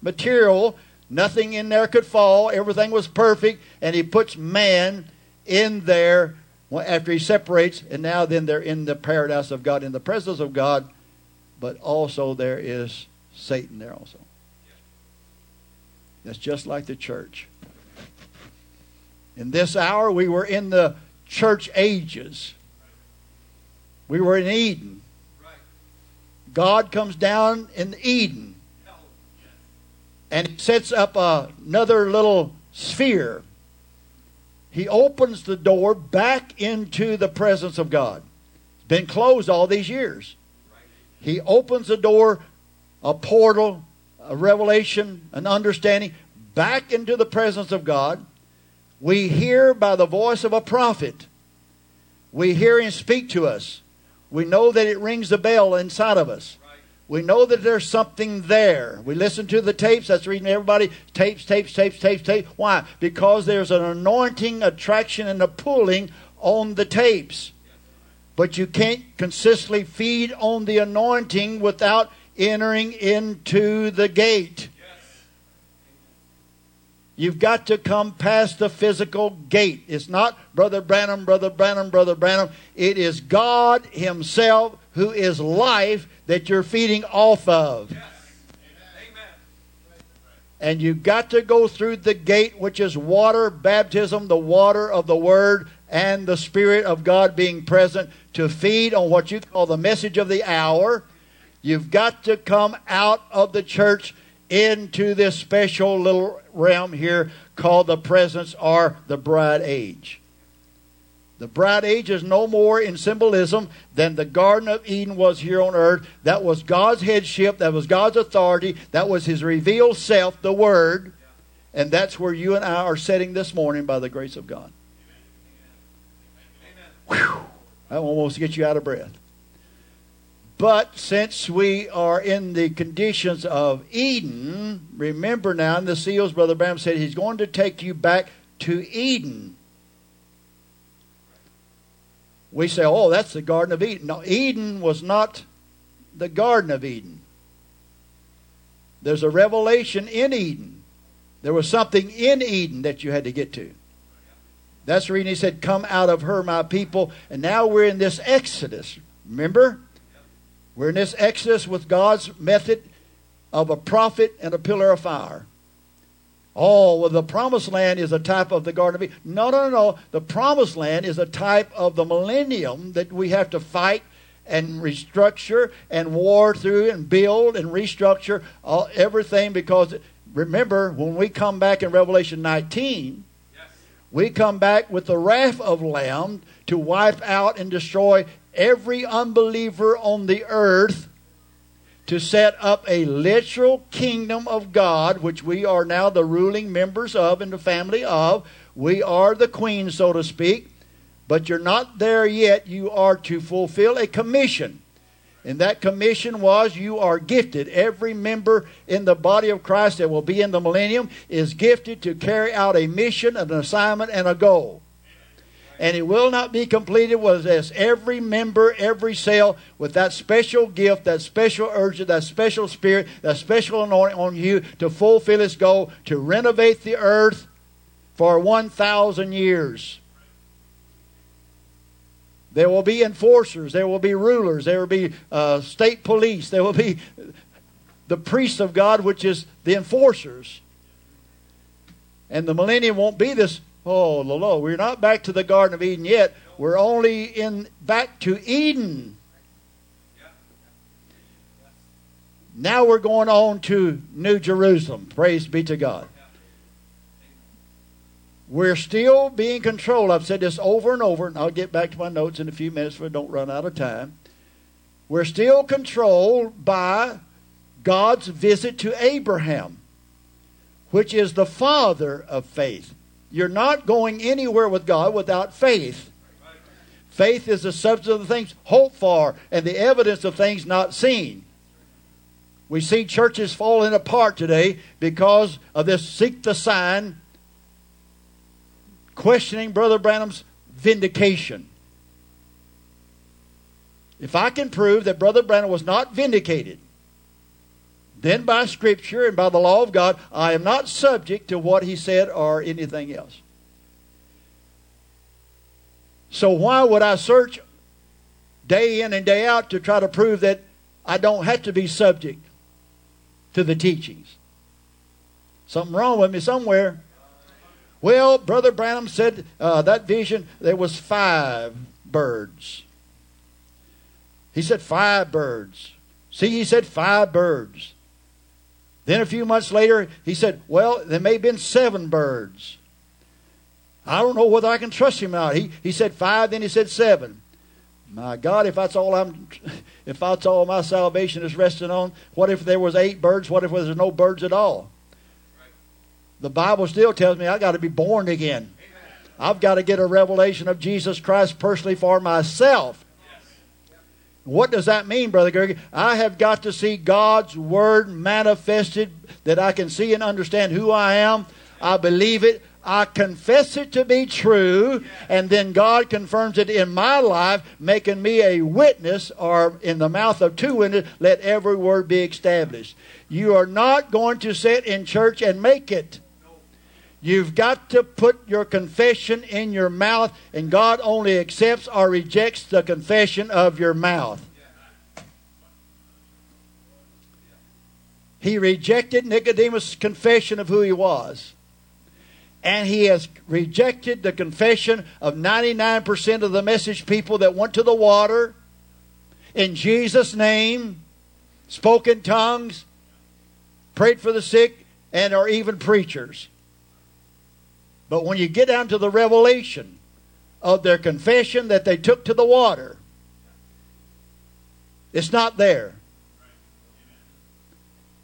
S1: material, Nothing in there could fall. Everything was perfect. And he puts man in there after he separates. And now then they're in the paradise of God, in the presence of God. But also there is Satan there also. That's just like the church. In this hour, we were in the church ages. We were in Eden. God comes down in Eden and sets up another little sphere. He opens the door back into the presence of God. It's been closed all these years. He opens the door, a portal, a revelation, an understanding, back into the presence of God. We hear by the voice of a prophet. We hear him speak to us. We know that it rings a bell inside of us. We know that there's something there. We listen to the tapes. That's reading everybody tapes, tapes, tapes, tapes, tapes. Why? Because there's an anointing, attraction, and a pulling on the tapes. But you can't consistently feed on the anointing without entering into the gate. You've got to come past the physical gate. It's not Brother Branham, Brother Branham, Brother Branham. It is God Himself who is life that you're feeding off of. Yes. And you've got to go through the gate, which is water baptism, the water of the Word, and the Spirit of God being present to feed on what you call the message of the hour. You've got to come out of the church into this special little realm here called the presence or the bride age. The bride age is no more in symbolism than the Garden of Eden was here on earth. That was God's headship, that was God's authority, that was His revealed self, the Word. And that's where you and I are sitting this morning by the grace of God. Whew, I almost get you out of breath. But since we are in the conditions of Eden, remember now in the seals, Brother Branham said he's going to take you back to Eden. We say, oh, that's the Garden of Eden. No, Eden was not the Garden of Eden. There's a revelation in Eden. There was something in Eden that you had to get to. That's the reason he said, Come out of her, my people. And now we're in this Exodus. Remember? We're in this Exodus with God's method of a prophet and a pillar of fire. Oh, well, the promised land is a type of the Garden of Eden. No, no, no. The promised land is a type of the millennium that we have to fight and restructure and war through and build and restructure all, everything because remember, when we come back in Revelation 19, yes. we come back with the wrath of Lamb to wipe out and destroy every unbeliever on the earth to set up a literal kingdom of God, which we are now the ruling members of and the family of. We are the queen, so to speak. But you're not there yet. You are to fulfill a commission. And that commission was you are gifted. Every member in the body of Christ that will be in the millennium is gifted to carry out a mission, an assignment, and a goal and it will not be completed unless every member, every cell, with that special gift, that special urge, that special spirit, that special anointing on you to fulfill its goal to renovate the earth for 1,000 years. There will be enforcers, there will be rulers, there will be uh, state police, there will be the priests of God, which is the enforcers. And the millennium won't be this Oh, Lolo, we're not back to the Garden of Eden yet. We're only in back to Eden. Now we're going on to New Jerusalem. Praise be to God. We're still being controlled. I've said this over and over, and I'll get back to my notes in a few minutes so I don't run out of time. We're still controlled by God's visit to Abraham, which is the father of faith. You're not going anywhere with God without faith. Faith is the substance of the things hoped for and the evidence of things not seen. We see churches falling apart today because of this seek the sign, questioning Brother Branham's vindication. If I can prove that Brother Branham was not vindicated, then by Scripture and by the law of God, I am not subject to what he said or anything else. So why would I search day in and day out to try to prove that I don't have to be subject to the teachings? Something wrong with me somewhere. Well, Brother Branham said uh, that vision, there was five birds. He said five birds. See, he said five birds. Then a few months later, he said, Well, there may have been seven birds. I don't know whether I can trust him or not. He, he said five, then he said seven. My God, if that's all I'm, if that's all my salvation is resting on, what if there was eight birds? What if there was no birds at all? The Bible still tells me I got to be born again. I've got to get a revelation of Jesus Christ personally for myself. What does that mean, Brother Grigory? I have got to see God's Word manifested that I can see and understand who I am. I believe it. I confess it to be true, and then God confirms it in my life, making me a witness, or in the mouth of two witnesses, let every word be established. You are not going to sit in church and make it. You've got to put your confession in your mouth, and God only accepts or rejects the confession of your mouth. He rejected Nicodemus' confession of who he was. And he has rejected the confession of 99% of the message people that went to the water in Jesus' name, spoke in tongues, prayed for the sick, and are even preachers. But when you get down to the revelation of their confession that they took to the water, it's not there.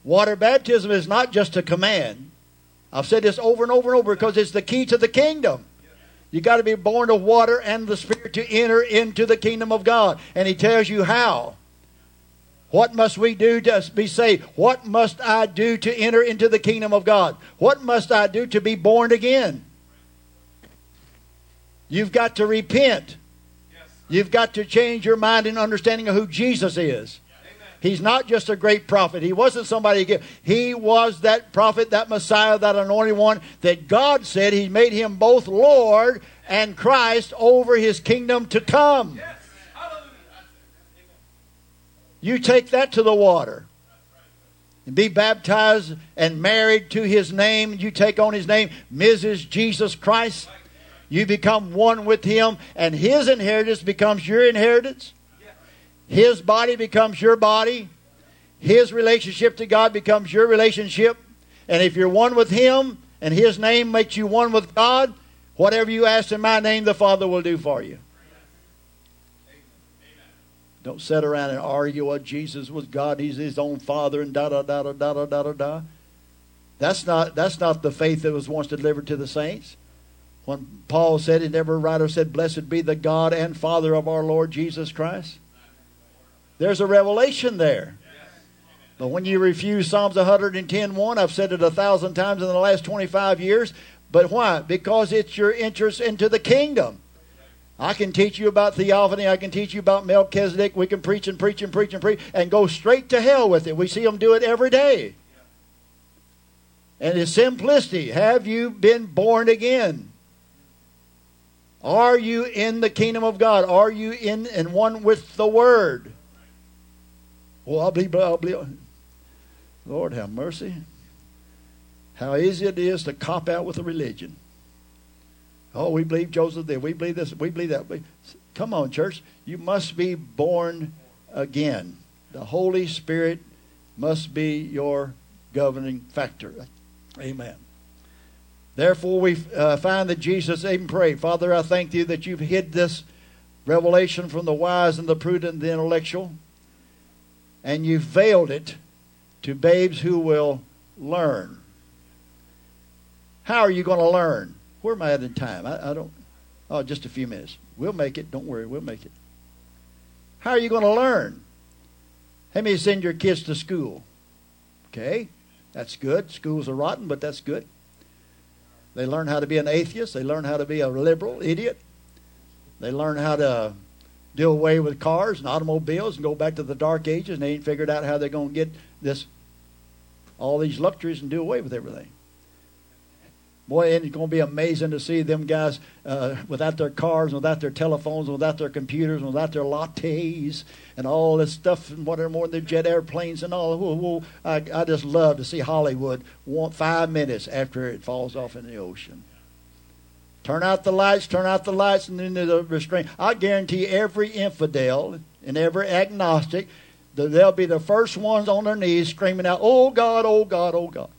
S1: Water baptism is not just a command. I've said this over and over and over because it's the key to the kingdom. You got to be born of water and the Spirit to enter into the kingdom of God. And He tells you how. What must we do to be saved? What must I do to enter into the kingdom of God? What must I do to be born again? You've got to repent. You've got to change your mind and understanding of who Jesus is. He's not just a great prophet. He wasn't somebody. He was that prophet, that Messiah, that anointed one that God said He made him both Lord and Christ over His kingdom to come. You take that to the water and be baptized and married to His name. You take on His name, Mrs. Jesus Christ. You become one with Him, and His inheritance becomes your inheritance. His body becomes your body. His relationship to God becomes your relationship. And if you're one with Him and His name makes you one with God, whatever you ask in my name, the Father will do for you. Don't sit around and argue what Jesus was God, He's His own Father, and da da da da da da da da. That's not that's not the faith that was once delivered to the saints. When Paul said, and every writer said, Blessed be the God and Father of our Lord Jesus Christ. There's a revelation there. But when you refuse Psalms 110.1, I've said it a thousand times in the last 25 years. But why? Because it's your interest into the kingdom. I can teach you about theophany. I can teach you about Melchizedek. We can preach and preach and preach and preach and go straight to hell with it. We see them do it every day. And it's simplicity. Have you been born again? Are you in the kingdom of God? Are you in and one with the Word? Well, I'll believe, I'll believe. Lord, have mercy. How easy it is to cop out with a religion. Oh, we believe Joseph did. We believe this. We believe that. Come on, church. You must be born again. The Holy Spirit must be your governing factor. Amen. Therefore, we uh, find that Jesus even prayed, Father, I thank you that you've hid this revelation from the wise and the prudent and the intellectual, and you've veiled it to babes who will learn. How are you going to learn? Where am I at in time? I, I don't. Oh, just a few minutes. We'll make it. Don't worry. We'll make it. How are you going to learn? How many send your kids to school? Okay, that's good. Schools are rotten, but that's good. They learn how to be an atheist. They learn how to be a liberal idiot. They learn how to do away with cars and automobiles and go back to the dark ages and they ain't figured out how they're going to get this all these luxuries and do away with everything. Boy, it's going to be amazing to see them guys uh, without their cars, without their telephones, without their computers, without their lattes, and all this stuff, and whatever more than jet airplanes and all. Whoa, whoa. I, I just love to see Hollywood want five minutes after it falls off in the ocean. Turn out the lights, turn out the lights, and then the restraint. I guarantee every infidel and every agnostic, that they'll be the first ones on their knees screaming out, Oh God, oh God, oh God.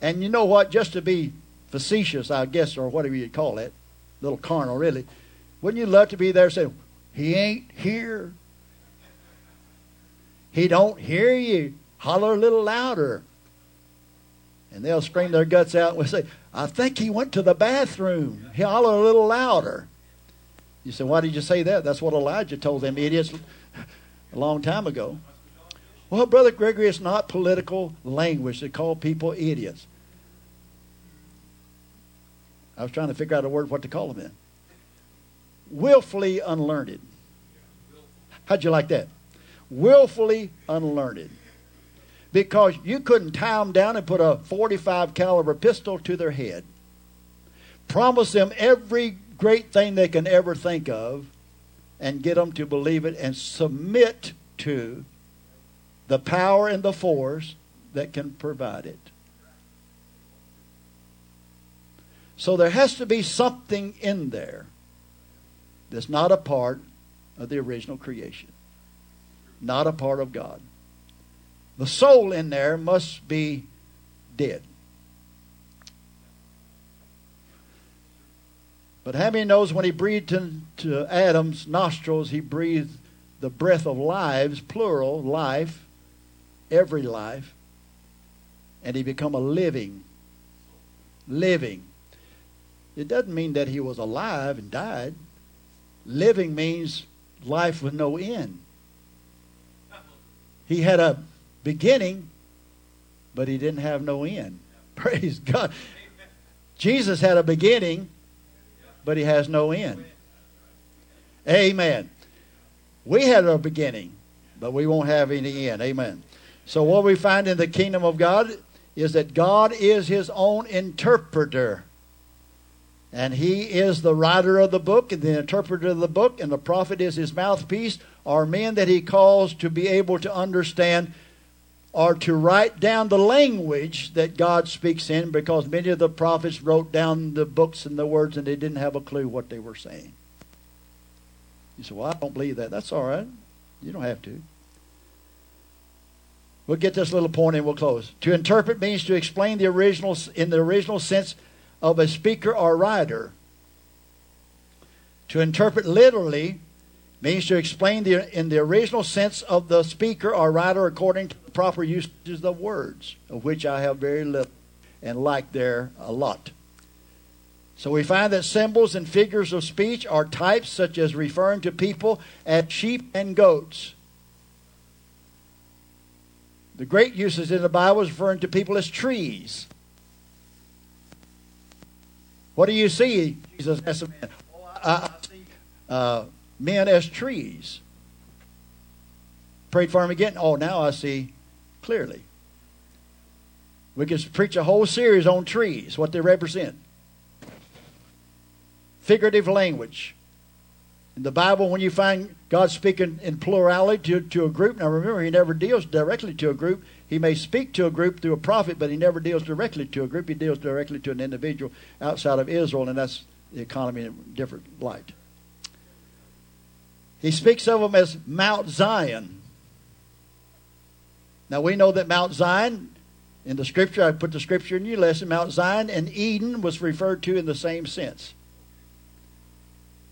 S1: And you know what? Just to be facetious, I guess, or whatever you call it, little carnal, really. Wouldn't you love to be there saying, He ain't here? He don't hear you. Holler a little louder. And they'll scream their guts out and we'll say, I think he went to the bathroom. He holler a little louder. You say, why did you say that? That's what Elijah told them idiots a long time ago. Well, Brother Grigory, it's not political language to call people idiots. I was trying to figure out a word what to call them in. Willfully unlearned. How'd you like that? Willfully unlearned. Because you couldn't tie them down and put a 45 caliber pistol to their head. Promise them every great thing they can ever think of and get them to believe it and submit to the power and the force that can provide it. So there has to be something in there that's not a part of the original creation, not a part of God. The soul in there must be dead. But how many knows when he breathed into Adam's nostrils, he breathed the breath of lives, plural, life, every life, and he become a living, living. it doesn't mean that he was alive and died. Living means life with no end. He had a beginning, but he didn't have no end. Praise God. Jesus had a beginning, but he has no end. Amen. We had a beginning, but we won't have any end. Amen. So, what we find in the kingdom of God is that God is his own interpreter. And he is the writer of the book and the interpreter of the book, and the prophet is his mouthpiece, are men that he calls to be able to understand or to write down the language that God speaks in because many of the prophets wrote down the books and the words and they didn't have a clue what they were saying. You say, Well, I don't believe that. That's all right. You don't have to. We'll get this little point and we'll close. To interpret means to explain the original in the original sense of a speaker or writer. To interpret literally means to explain the, in the original sense of the speaker or writer according to the proper usages of words, of which I have very little and like there a lot. So we find that symbols and figures of speech are types such as referring to people as sheep and goats. The great uses in the Bible is referring to people as trees. What do you see? Jesus asked a man. I, I see uh, men as trees. Prayed for him again. Oh, now I see clearly. We could preach a whole series on trees, what they represent. Figurative language. In the Bible, when you find God speaking in plurality to, to a group, now remember, He never deals directly to a group. He may speak to a group through a prophet, but He never deals directly to a group. He deals directly to an individual outside of Israel, and that's the economy in a different light. He speaks of them as Mount Zion. Now we know that Mount Zion, in the scripture, I put the scripture in your lesson, Mount Zion and Eden was referred to in the same sense.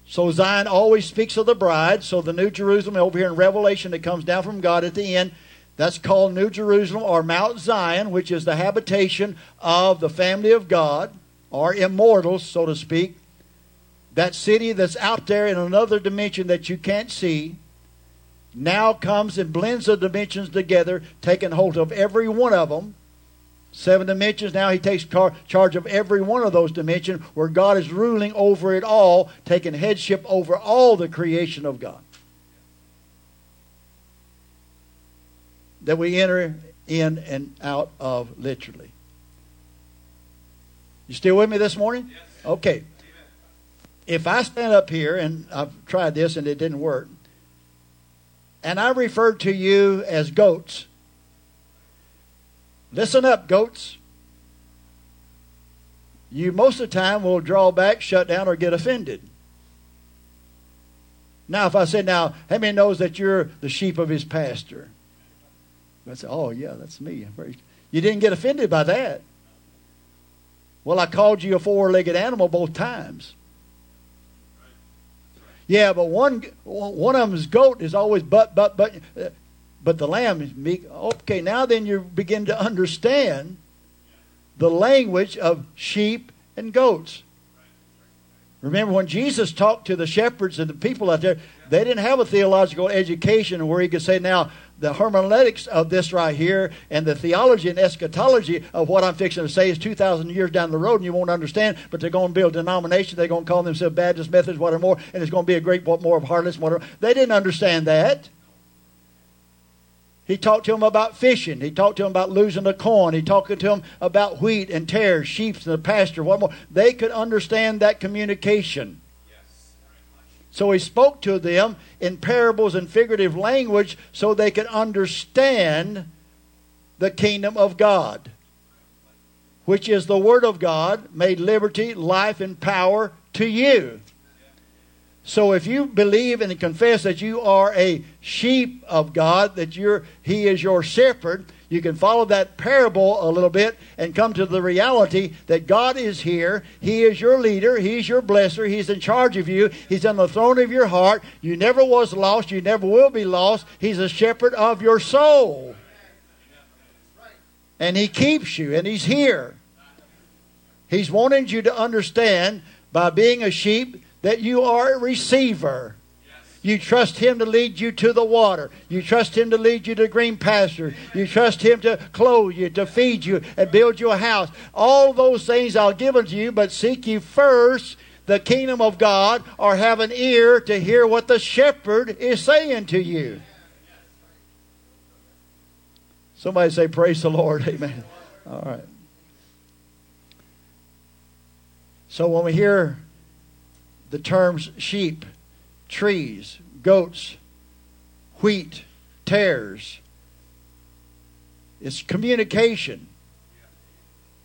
S1: So Zion always speaks of the bride. So the New Jerusalem over here in Revelation that comes down from God at the end, that's called New Jerusalem or Mount Zion, which is the habitation of the family of God, or immortals, so to speak. That city that's out there in another dimension that you can't see now comes and blends the dimensions together, taking hold of every one of them Seven dimensions. Now he takes car- charge of every one of those dimensions where God is ruling over it all, taking headship over all the creation of God. That we enter in and out of literally. You still with me this morning?
S2: Yes.
S1: Okay. If I stand up here, and I've tried this and it didn't work, and I referred to you as goats, Listen up, goats. You most of the time will draw back, shut down, or get offended. Now, if I said, now, how many knows that you're the sheep of his pastor? I say, oh, yeah, that's me. You didn't get offended by that. Well, I called you a four legged animal both times. Yeah, but one one of them's goat is always but but but uh, but the lamb is meek. Okay, now then you begin to understand the language of sheep and goats. Remember when Jesus talked to the shepherds and the people out there, they didn't have a theological education where he could say, now, the hermeneutics of this right here and the theology and eschatology of what I'm fixing to say is 2,000 years down the road and you won't understand, but they're going to build a denomination. They're going to call themselves Baptist, Methodist, whatever more, and it's going to be a great more of harlots, whatever. They didn't understand that. He talked to him about fishing. He talked to him about losing the corn. He talked to him about wheat and tares, sheep and the pasture. What more? They could understand that communication. So he spoke to them in parables and figurative language so they could understand the kingdom of God, which is the Word of God made liberty, life, and power to you. So if you believe and confess that you are a sheep of God, that you're he is your shepherd, you can follow that parable a little bit and come to the reality that God is here. He is your leader. He's your blesser. He's in charge of you. He's on the throne of your heart. You never was lost. You never will be lost. He's a shepherd of your soul. And he keeps you and he's here. He's wanting you to understand by being a sheep that you are a receiver. You trust Him to lead you to the water. You trust Him to lead you to green pasture. You trust Him to clothe you, to feed you, and build you a house. All those things I'll give unto you, but seek ye first the kingdom of God, or have an ear to hear what the shepherd is saying to you. Somebody say, Praise the Lord. Amen. All right. So when we hear the terms sheep, trees, goats, wheat, tares, it's communication.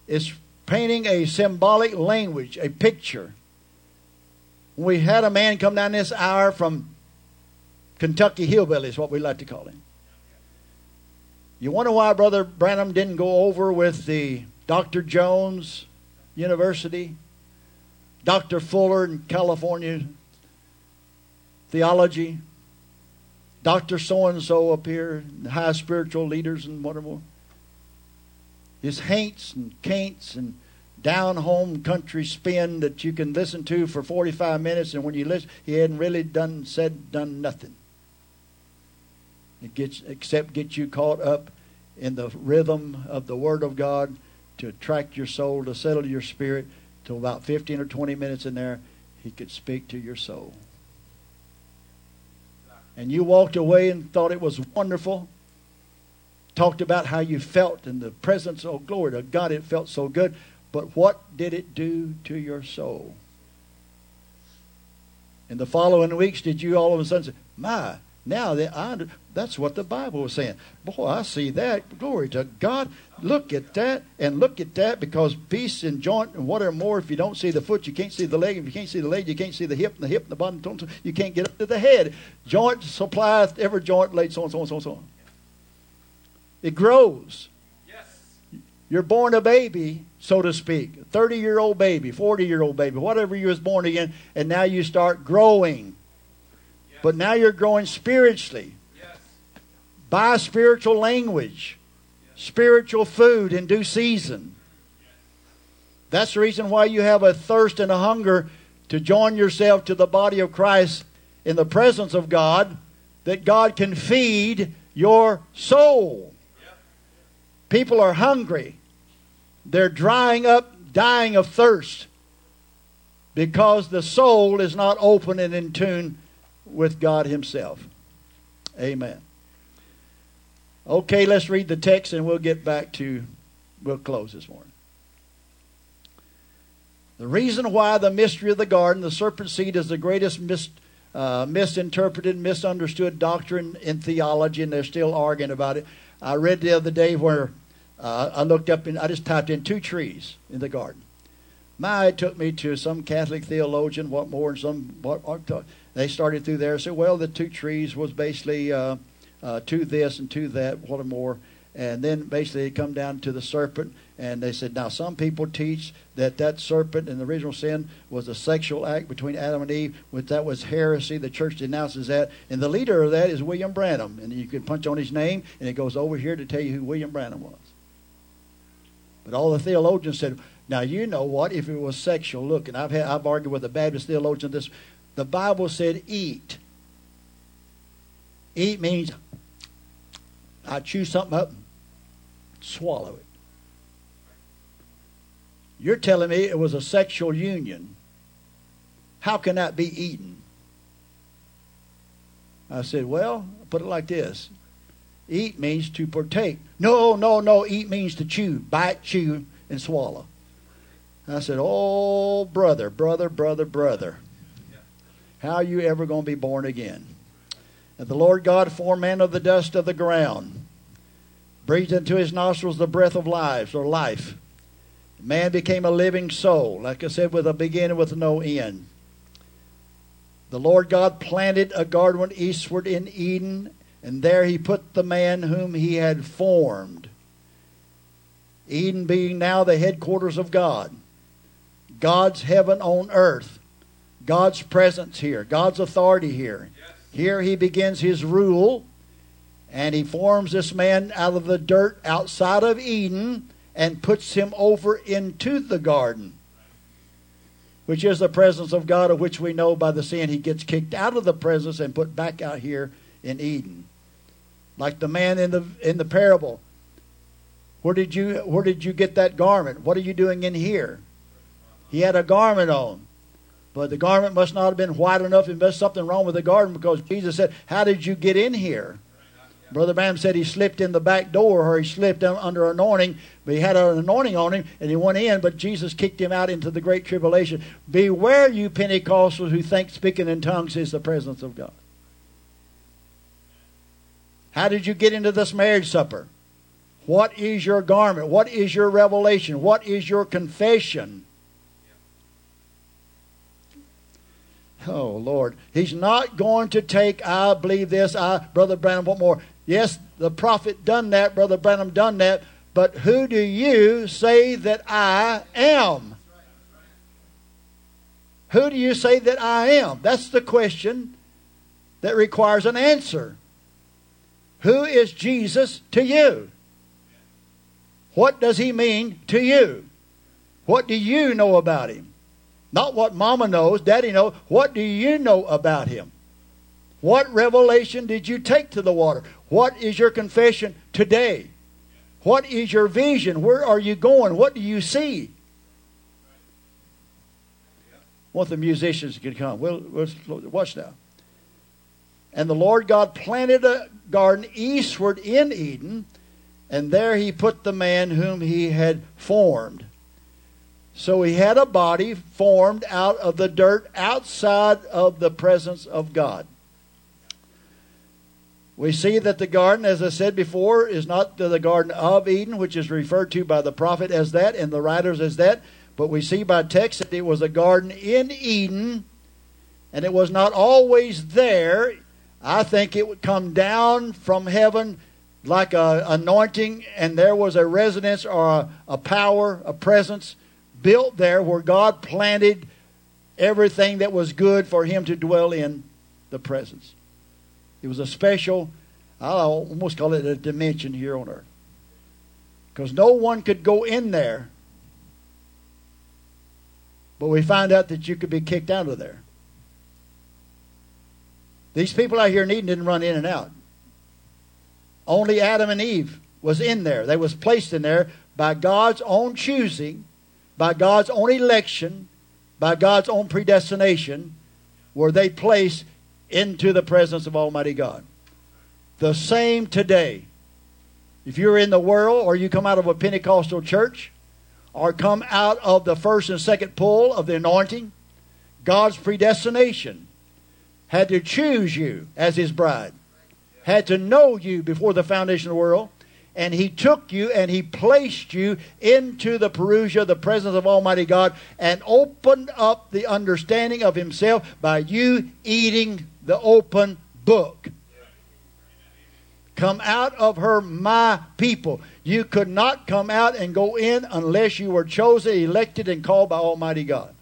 S1: It's painting a symbolic language, a picture. We had a man come down this hour from Kentucky Hillbilly, is what we like to call him. You wonder why Brother Branham didn't go over with the Dr. Jones University, Dr. Fuller in California theology, Dr. So and so up here, high spiritual leaders and whatever. His haints and caints and down home country spin that you can listen to for 45 minutes, and when you listen, he hadn't really done, said, done nothing. It gets, except get you caught up in the rhythm of the Word of God to attract your soul, to settle your spirit. Till about 15 or 20 minutes in there, he could speak to your soul. And you walked away and thought it was wonderful. Talked about how you felt in the presence, oh, glory to God, it felt so good. But what did it do to your soul? In the following weeks, did you all of a sudden say, My, now that I, that's what the Bible was saying. Boy, I see that. Glory to God. Look at that and look at that because peace and joint and whatever more. If you don't see the foot, you can't see the leg. If you can't see the leg, you can't see the hip and the hip and the bottom. You can't get up to the head. Joint supplies every joint laid so and so and so and so on. It grows. Yes. You're born a baby, so to speak, 30 year old baby, 40 year old baby, whatever you was born again, and now you start growing. Yes. But now you're growing spiritually. Yes. By spiritual language, yes. spiritual food in due season. That's the reason why you have a thirst and a hunger to join yourself to the body of Christ in the presence of God, that God can feed your soul. People are hungry. They're drying up, dying of thirst because the soul is not open and in tune with God Himself. Amen. Okay, let's read the text and we'll get back to, we'll close this morning. The reason why the mystery of the garden, the serpent seed, is the greatest mis, uh, misinterpreted, misunderstood doctrine in theology, and they're still arguing about it. I read the other day where uh, I looked up and I just typed in two trees in the garden. My, took me to some Catholic theologian, what more, and some, what, what they started through there. Said, well, the two trees was basically uh, uh, to this and to that, what or more. And then basically they come down to the serpent, and they said, now some people teach that that serpent in the original sin was a sexual act between Adam and Eve, which that was heresy. The church denounces that, and the leader of that is William Branham. And you can punch on his name, and it goes over here to tell you who William Branham was. But all the theologians said, now you know what? If it was sexual, look, and I've had, I've argued with a Baptist theologian this. The Bible said eat. Eat means I chew something up, and swallow it. You're telling me it was a sexual union. How can that be eaten? I said, well, put it like this. Eat means to partake. No, no, no. Eat means to chew, bite, chew, and swallow. I said, Oh, brother, brother, brother, brother. How are you ever going to be born again? And the Lord God formed man of the dust of the ground, breathed into his nostrils the breath of life, or life. Man became a living soul, like I said, with a beginning with no end. The Lord God planted a garden eastward in Eden and there he put the man whom he had formed. Eden being now the headquarters of God, God's heaven on earth, God's presence here, God's authority here. Yes. Here he begins his rule, and he forms this man out of the dirt outside of Eden and puts him over into the garden which is the presence of God, of which we know by the sin he gets kicked out of the presence and put back out here in Eden. Like the man in the in the parable. Where did you where did you get that garment? What are you doing in here? He had a garment on. But the garment must not have been white enough. There must something wrong with the garment because Jesus said, How did you get in here? Brother Branham said he slipped in the back door or he slipped under anointing, but he had an anointing on him and he went in, but Jesus kicked him out into the great tribulation. Beware, you Pentecostals who think speaking in tongues is the presence of God. How did you get into this marriage supper? What is your garment? What is your revelation? What is your confession? Oh Lord, He's not going to take. I believe this. I, Brother Branham, what more? Yes, the prophet done that. Brother Branham done that. But who do you say that I am? Who do you say that I am? That's the question that requires an answer. Who is Jesus to you? What does he mean to you? What do you know about him? Not what mama knows, daddy knows. What do you know about him? What revelation did you take to the water? What is your confession today? What is your vision? Where are you going? What do you see? Want the musicians to come. We'll watch now. And the Lord God planted a garden eastward in Eden, and there he put the man whom he had formed. So he had a body formed out of the dirt outside of the presence of God. We see that the garden, as I said before, is not the Garden of Eden, which is referred to by the prophet as that and the writers as that, but we see by text that it was a garden in Eden, and it was not always there. I think it would come down from heaven like a anointing, and there was a residence or a, a power, a presence built there where God planted everything that was good for him to dwell in the presence. It was a special, I'll almost call it a dimension here on earth. Because no one could go in there. But we find out that you could be kicked out of there. These people out here in Eden didn't run in and out. Only Adam and Eve was in there. They was placed in there by God's own choosing, by God's own election, by God's own predestination, were they placed into the presence of Almighty God. The same today. If you're in the world or you come out of a Pentecostal church or come out of the first and second pull of the anointing, God's predestination had to choose you as his bride, had to know you before the foundation of the world, and he took you and he placed you into the parousia, the presence of Almighty God, and opened up the understanding of himself by you eating the open book. Come out of her, my people. You could not come out and go in unless you were chosen, elected, and called by Almighty God.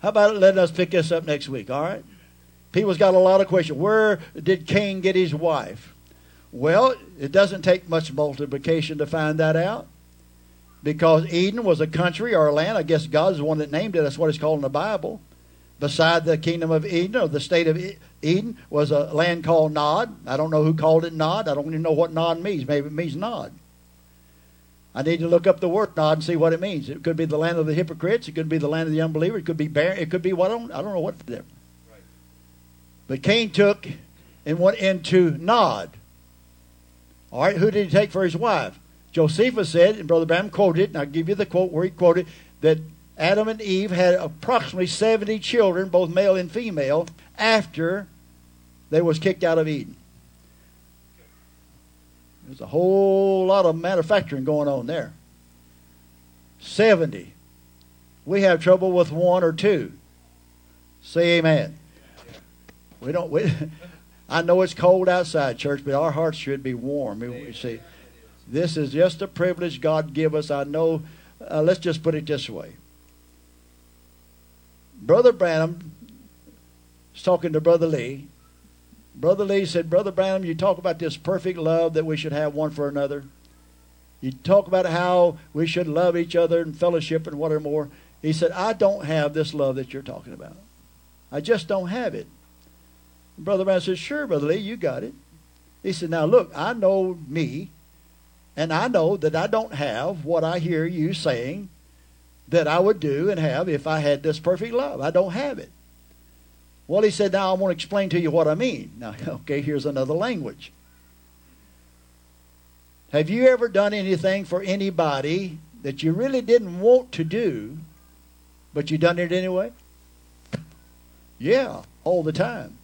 S1: How about letting us pick this up next week, all right? People's got a lot of questions. Where did Cain get his wife? Well, it doesn't take much multiplication to find that out because Eden was a country or a land. I guess God is the one that named it. That's what it's called in the Bible. Beside the kingdom of Eden or the state of Eden was a land called Nod. I don't know who called it Nod. I don't even know what Nod means. Maybe it means Nod. I need to look up the word Nod and see what it means. It could be the land of the hypocrites. It could be the land of the unbeliever. It could be barren. It could be what I don't, I don't know what. But Cain took and went into Nod. All right, who did he take for his wife? Josephus said, and Brother Branham quoted, and I'll give you the quote where he quoted, that Adam and Eve had approximately 70 children, both male and female, after they was kicked out of Eden. There's a whole lot of manufacturing going on there. 70. We have trouble with one or two. Say amen. We don't. We, I know it's cold outside, church, but our hearts should be warm. We see. This is just a privilege God give us. I know. Uh, let's just put it this way. Brother Branham was talking to Brother Lee. Brother Lee said, Brother Branham, you talk about this perfect love that we should have one for another. You talk about how we should love each other and fellowship and whatever more. He said, I don't have this love that you're talking about. I just don't have it. Brother Branham said, Sure, Brother Lee, you got it. He said, Now look, I know me, and I know that I don't have what I hear you saying that I would do and have if I had this perfect love. I don't have it. Well, he said, Now I want to explain to you what I mean. Now, okay, here's another language. Have you ever done anything for anybody that you really didn't want to do, but you done it anyway? Yeah, all the time.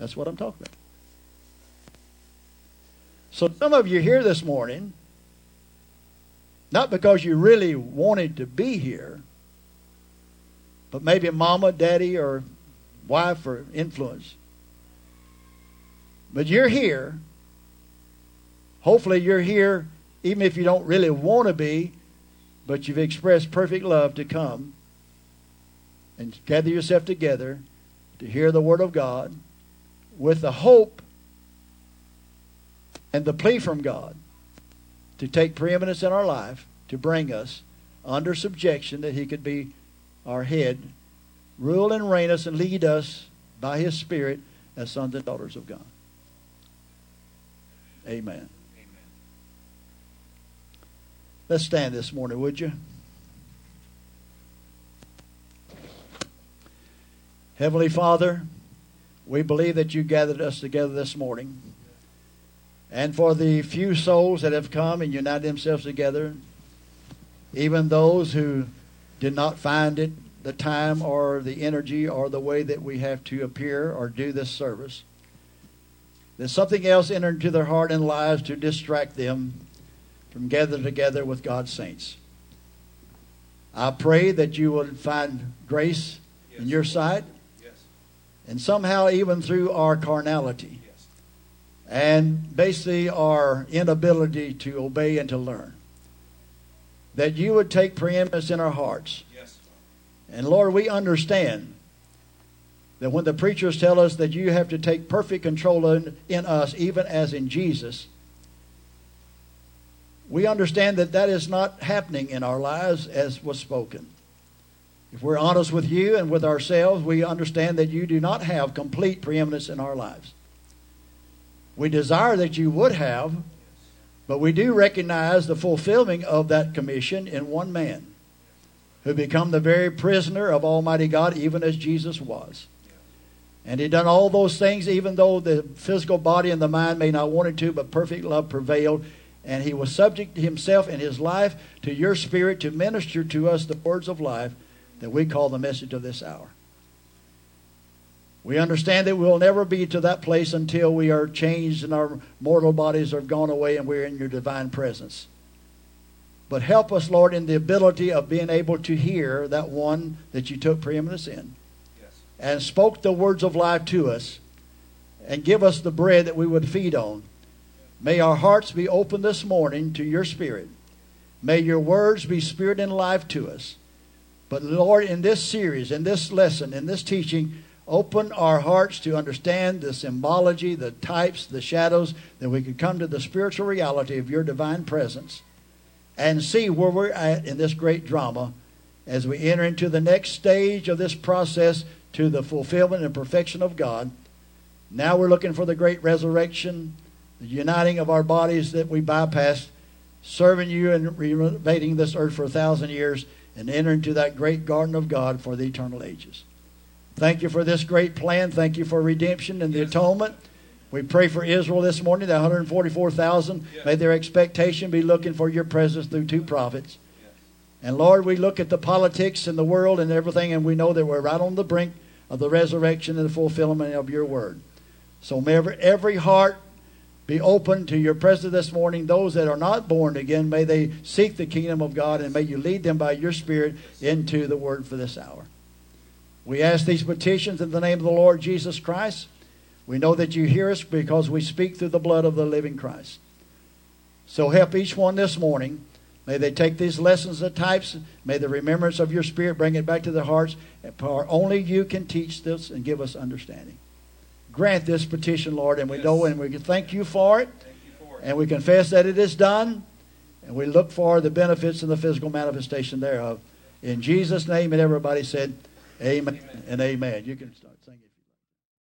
S1: That's what I'm talking about. So some of you here this morning, not because you really wanted to be here, but maybe mama, daddy, or wife or influence. But you're here. Hopefully, you're here even if you don't really want to be, but you've expressed perfect love to come and gather yourself together to hear the Word of God with the hope and the plea from God to take preeminence in our life to bring us under subjection that He could be our head rule and reign us and lead us by his Spirit as sons and daughters of God. Amen. Let's stand this morning, would you? Heavenly Father, we believe that you gathered us together this morning. And for the few souls that have come and united themselves together, even those who did not find it the time or the energy or the way that we have to appear or do this service. Then something else entered into their heart and lives to distract them from gathering together with God's saints. I pray that you will find grace yes. in your sight. And somehow, even through our carnality and basically our inability to obey and to learn, that you would take preeminence in our hearts and Lord, we understand that when the preachers tell us that you have to take perfect control in, in, us, even as in Jesus, we understand that that is not happening in our lives as was spoken. If we're honest with you and with ourselves, we understand that you do not have complete preeminence in our lives. We desire that you would have, but we do recognize the fulfilling of that commission in one man who become the very prisoner of Almighty God, even as Jesus was. And he done all those things, even though the physical body and the mind may not want it to, but perfect love prevailed. And he was subject himself in his life to your spirit to minister to us the words of life that we call the message of this hour. We understand that we'll never be to that place until we are changed and our mortal bodies are gone away and we're in your divine presence. But help us, Lord, in the ability of being able to hear that one that you took preeminence in. Yes. And spoke the words of life to us. And give us the bread that we would feed on. May our hearts be open this morning to your spirit. May your words be spirit and life to us. But Lord, in this series, in this lesson, in this teaching, open our hearts to understand the symbology, the types, the shadows, that we could come to the spiritual reality of your divine presence and see where we're at in this great drama as we enter into the next stage of this process to the fulfillment and perfection of God. Now we're looking for the great resurrection, the uniting of our bodies that we bypassed, serving you and renovating this earth for a thousand years, and enter into that great garden of God for the eternal ages. Thank you for this great plan. Thank you for redemption and the atonement. We pray for Israel this morning, the 144,000. Yes. May their expectation be looking for your presence through two prophets. And Lord, we look at the politics and the world and everything, and we know that we're right on the brink of the resurrection and the fulfillment of your word. So may every, every heart be open to your presence this morning. Those that are not born again, may they seek the kingdom of God, and may you lead them by your Spirit into the word for this hour. We ask these petitions in the name of the Lord Jesus Christ. We know that you hear us because we speak through the blood of the living Christ. So help each one this morning. May they take these lessons of types. May the remembrance of your Spirit bring it back to their hearts. For only you can teach this and give us understanding grant this petition, Lord. And we yes. know and we thank you for it.
S2: You for it.
S1: And we confess that it is done. And we look for the benefits and the physical manifestation thereof. In Jesus' name, and everybody said, Amen, amen. and amen. You can start singing.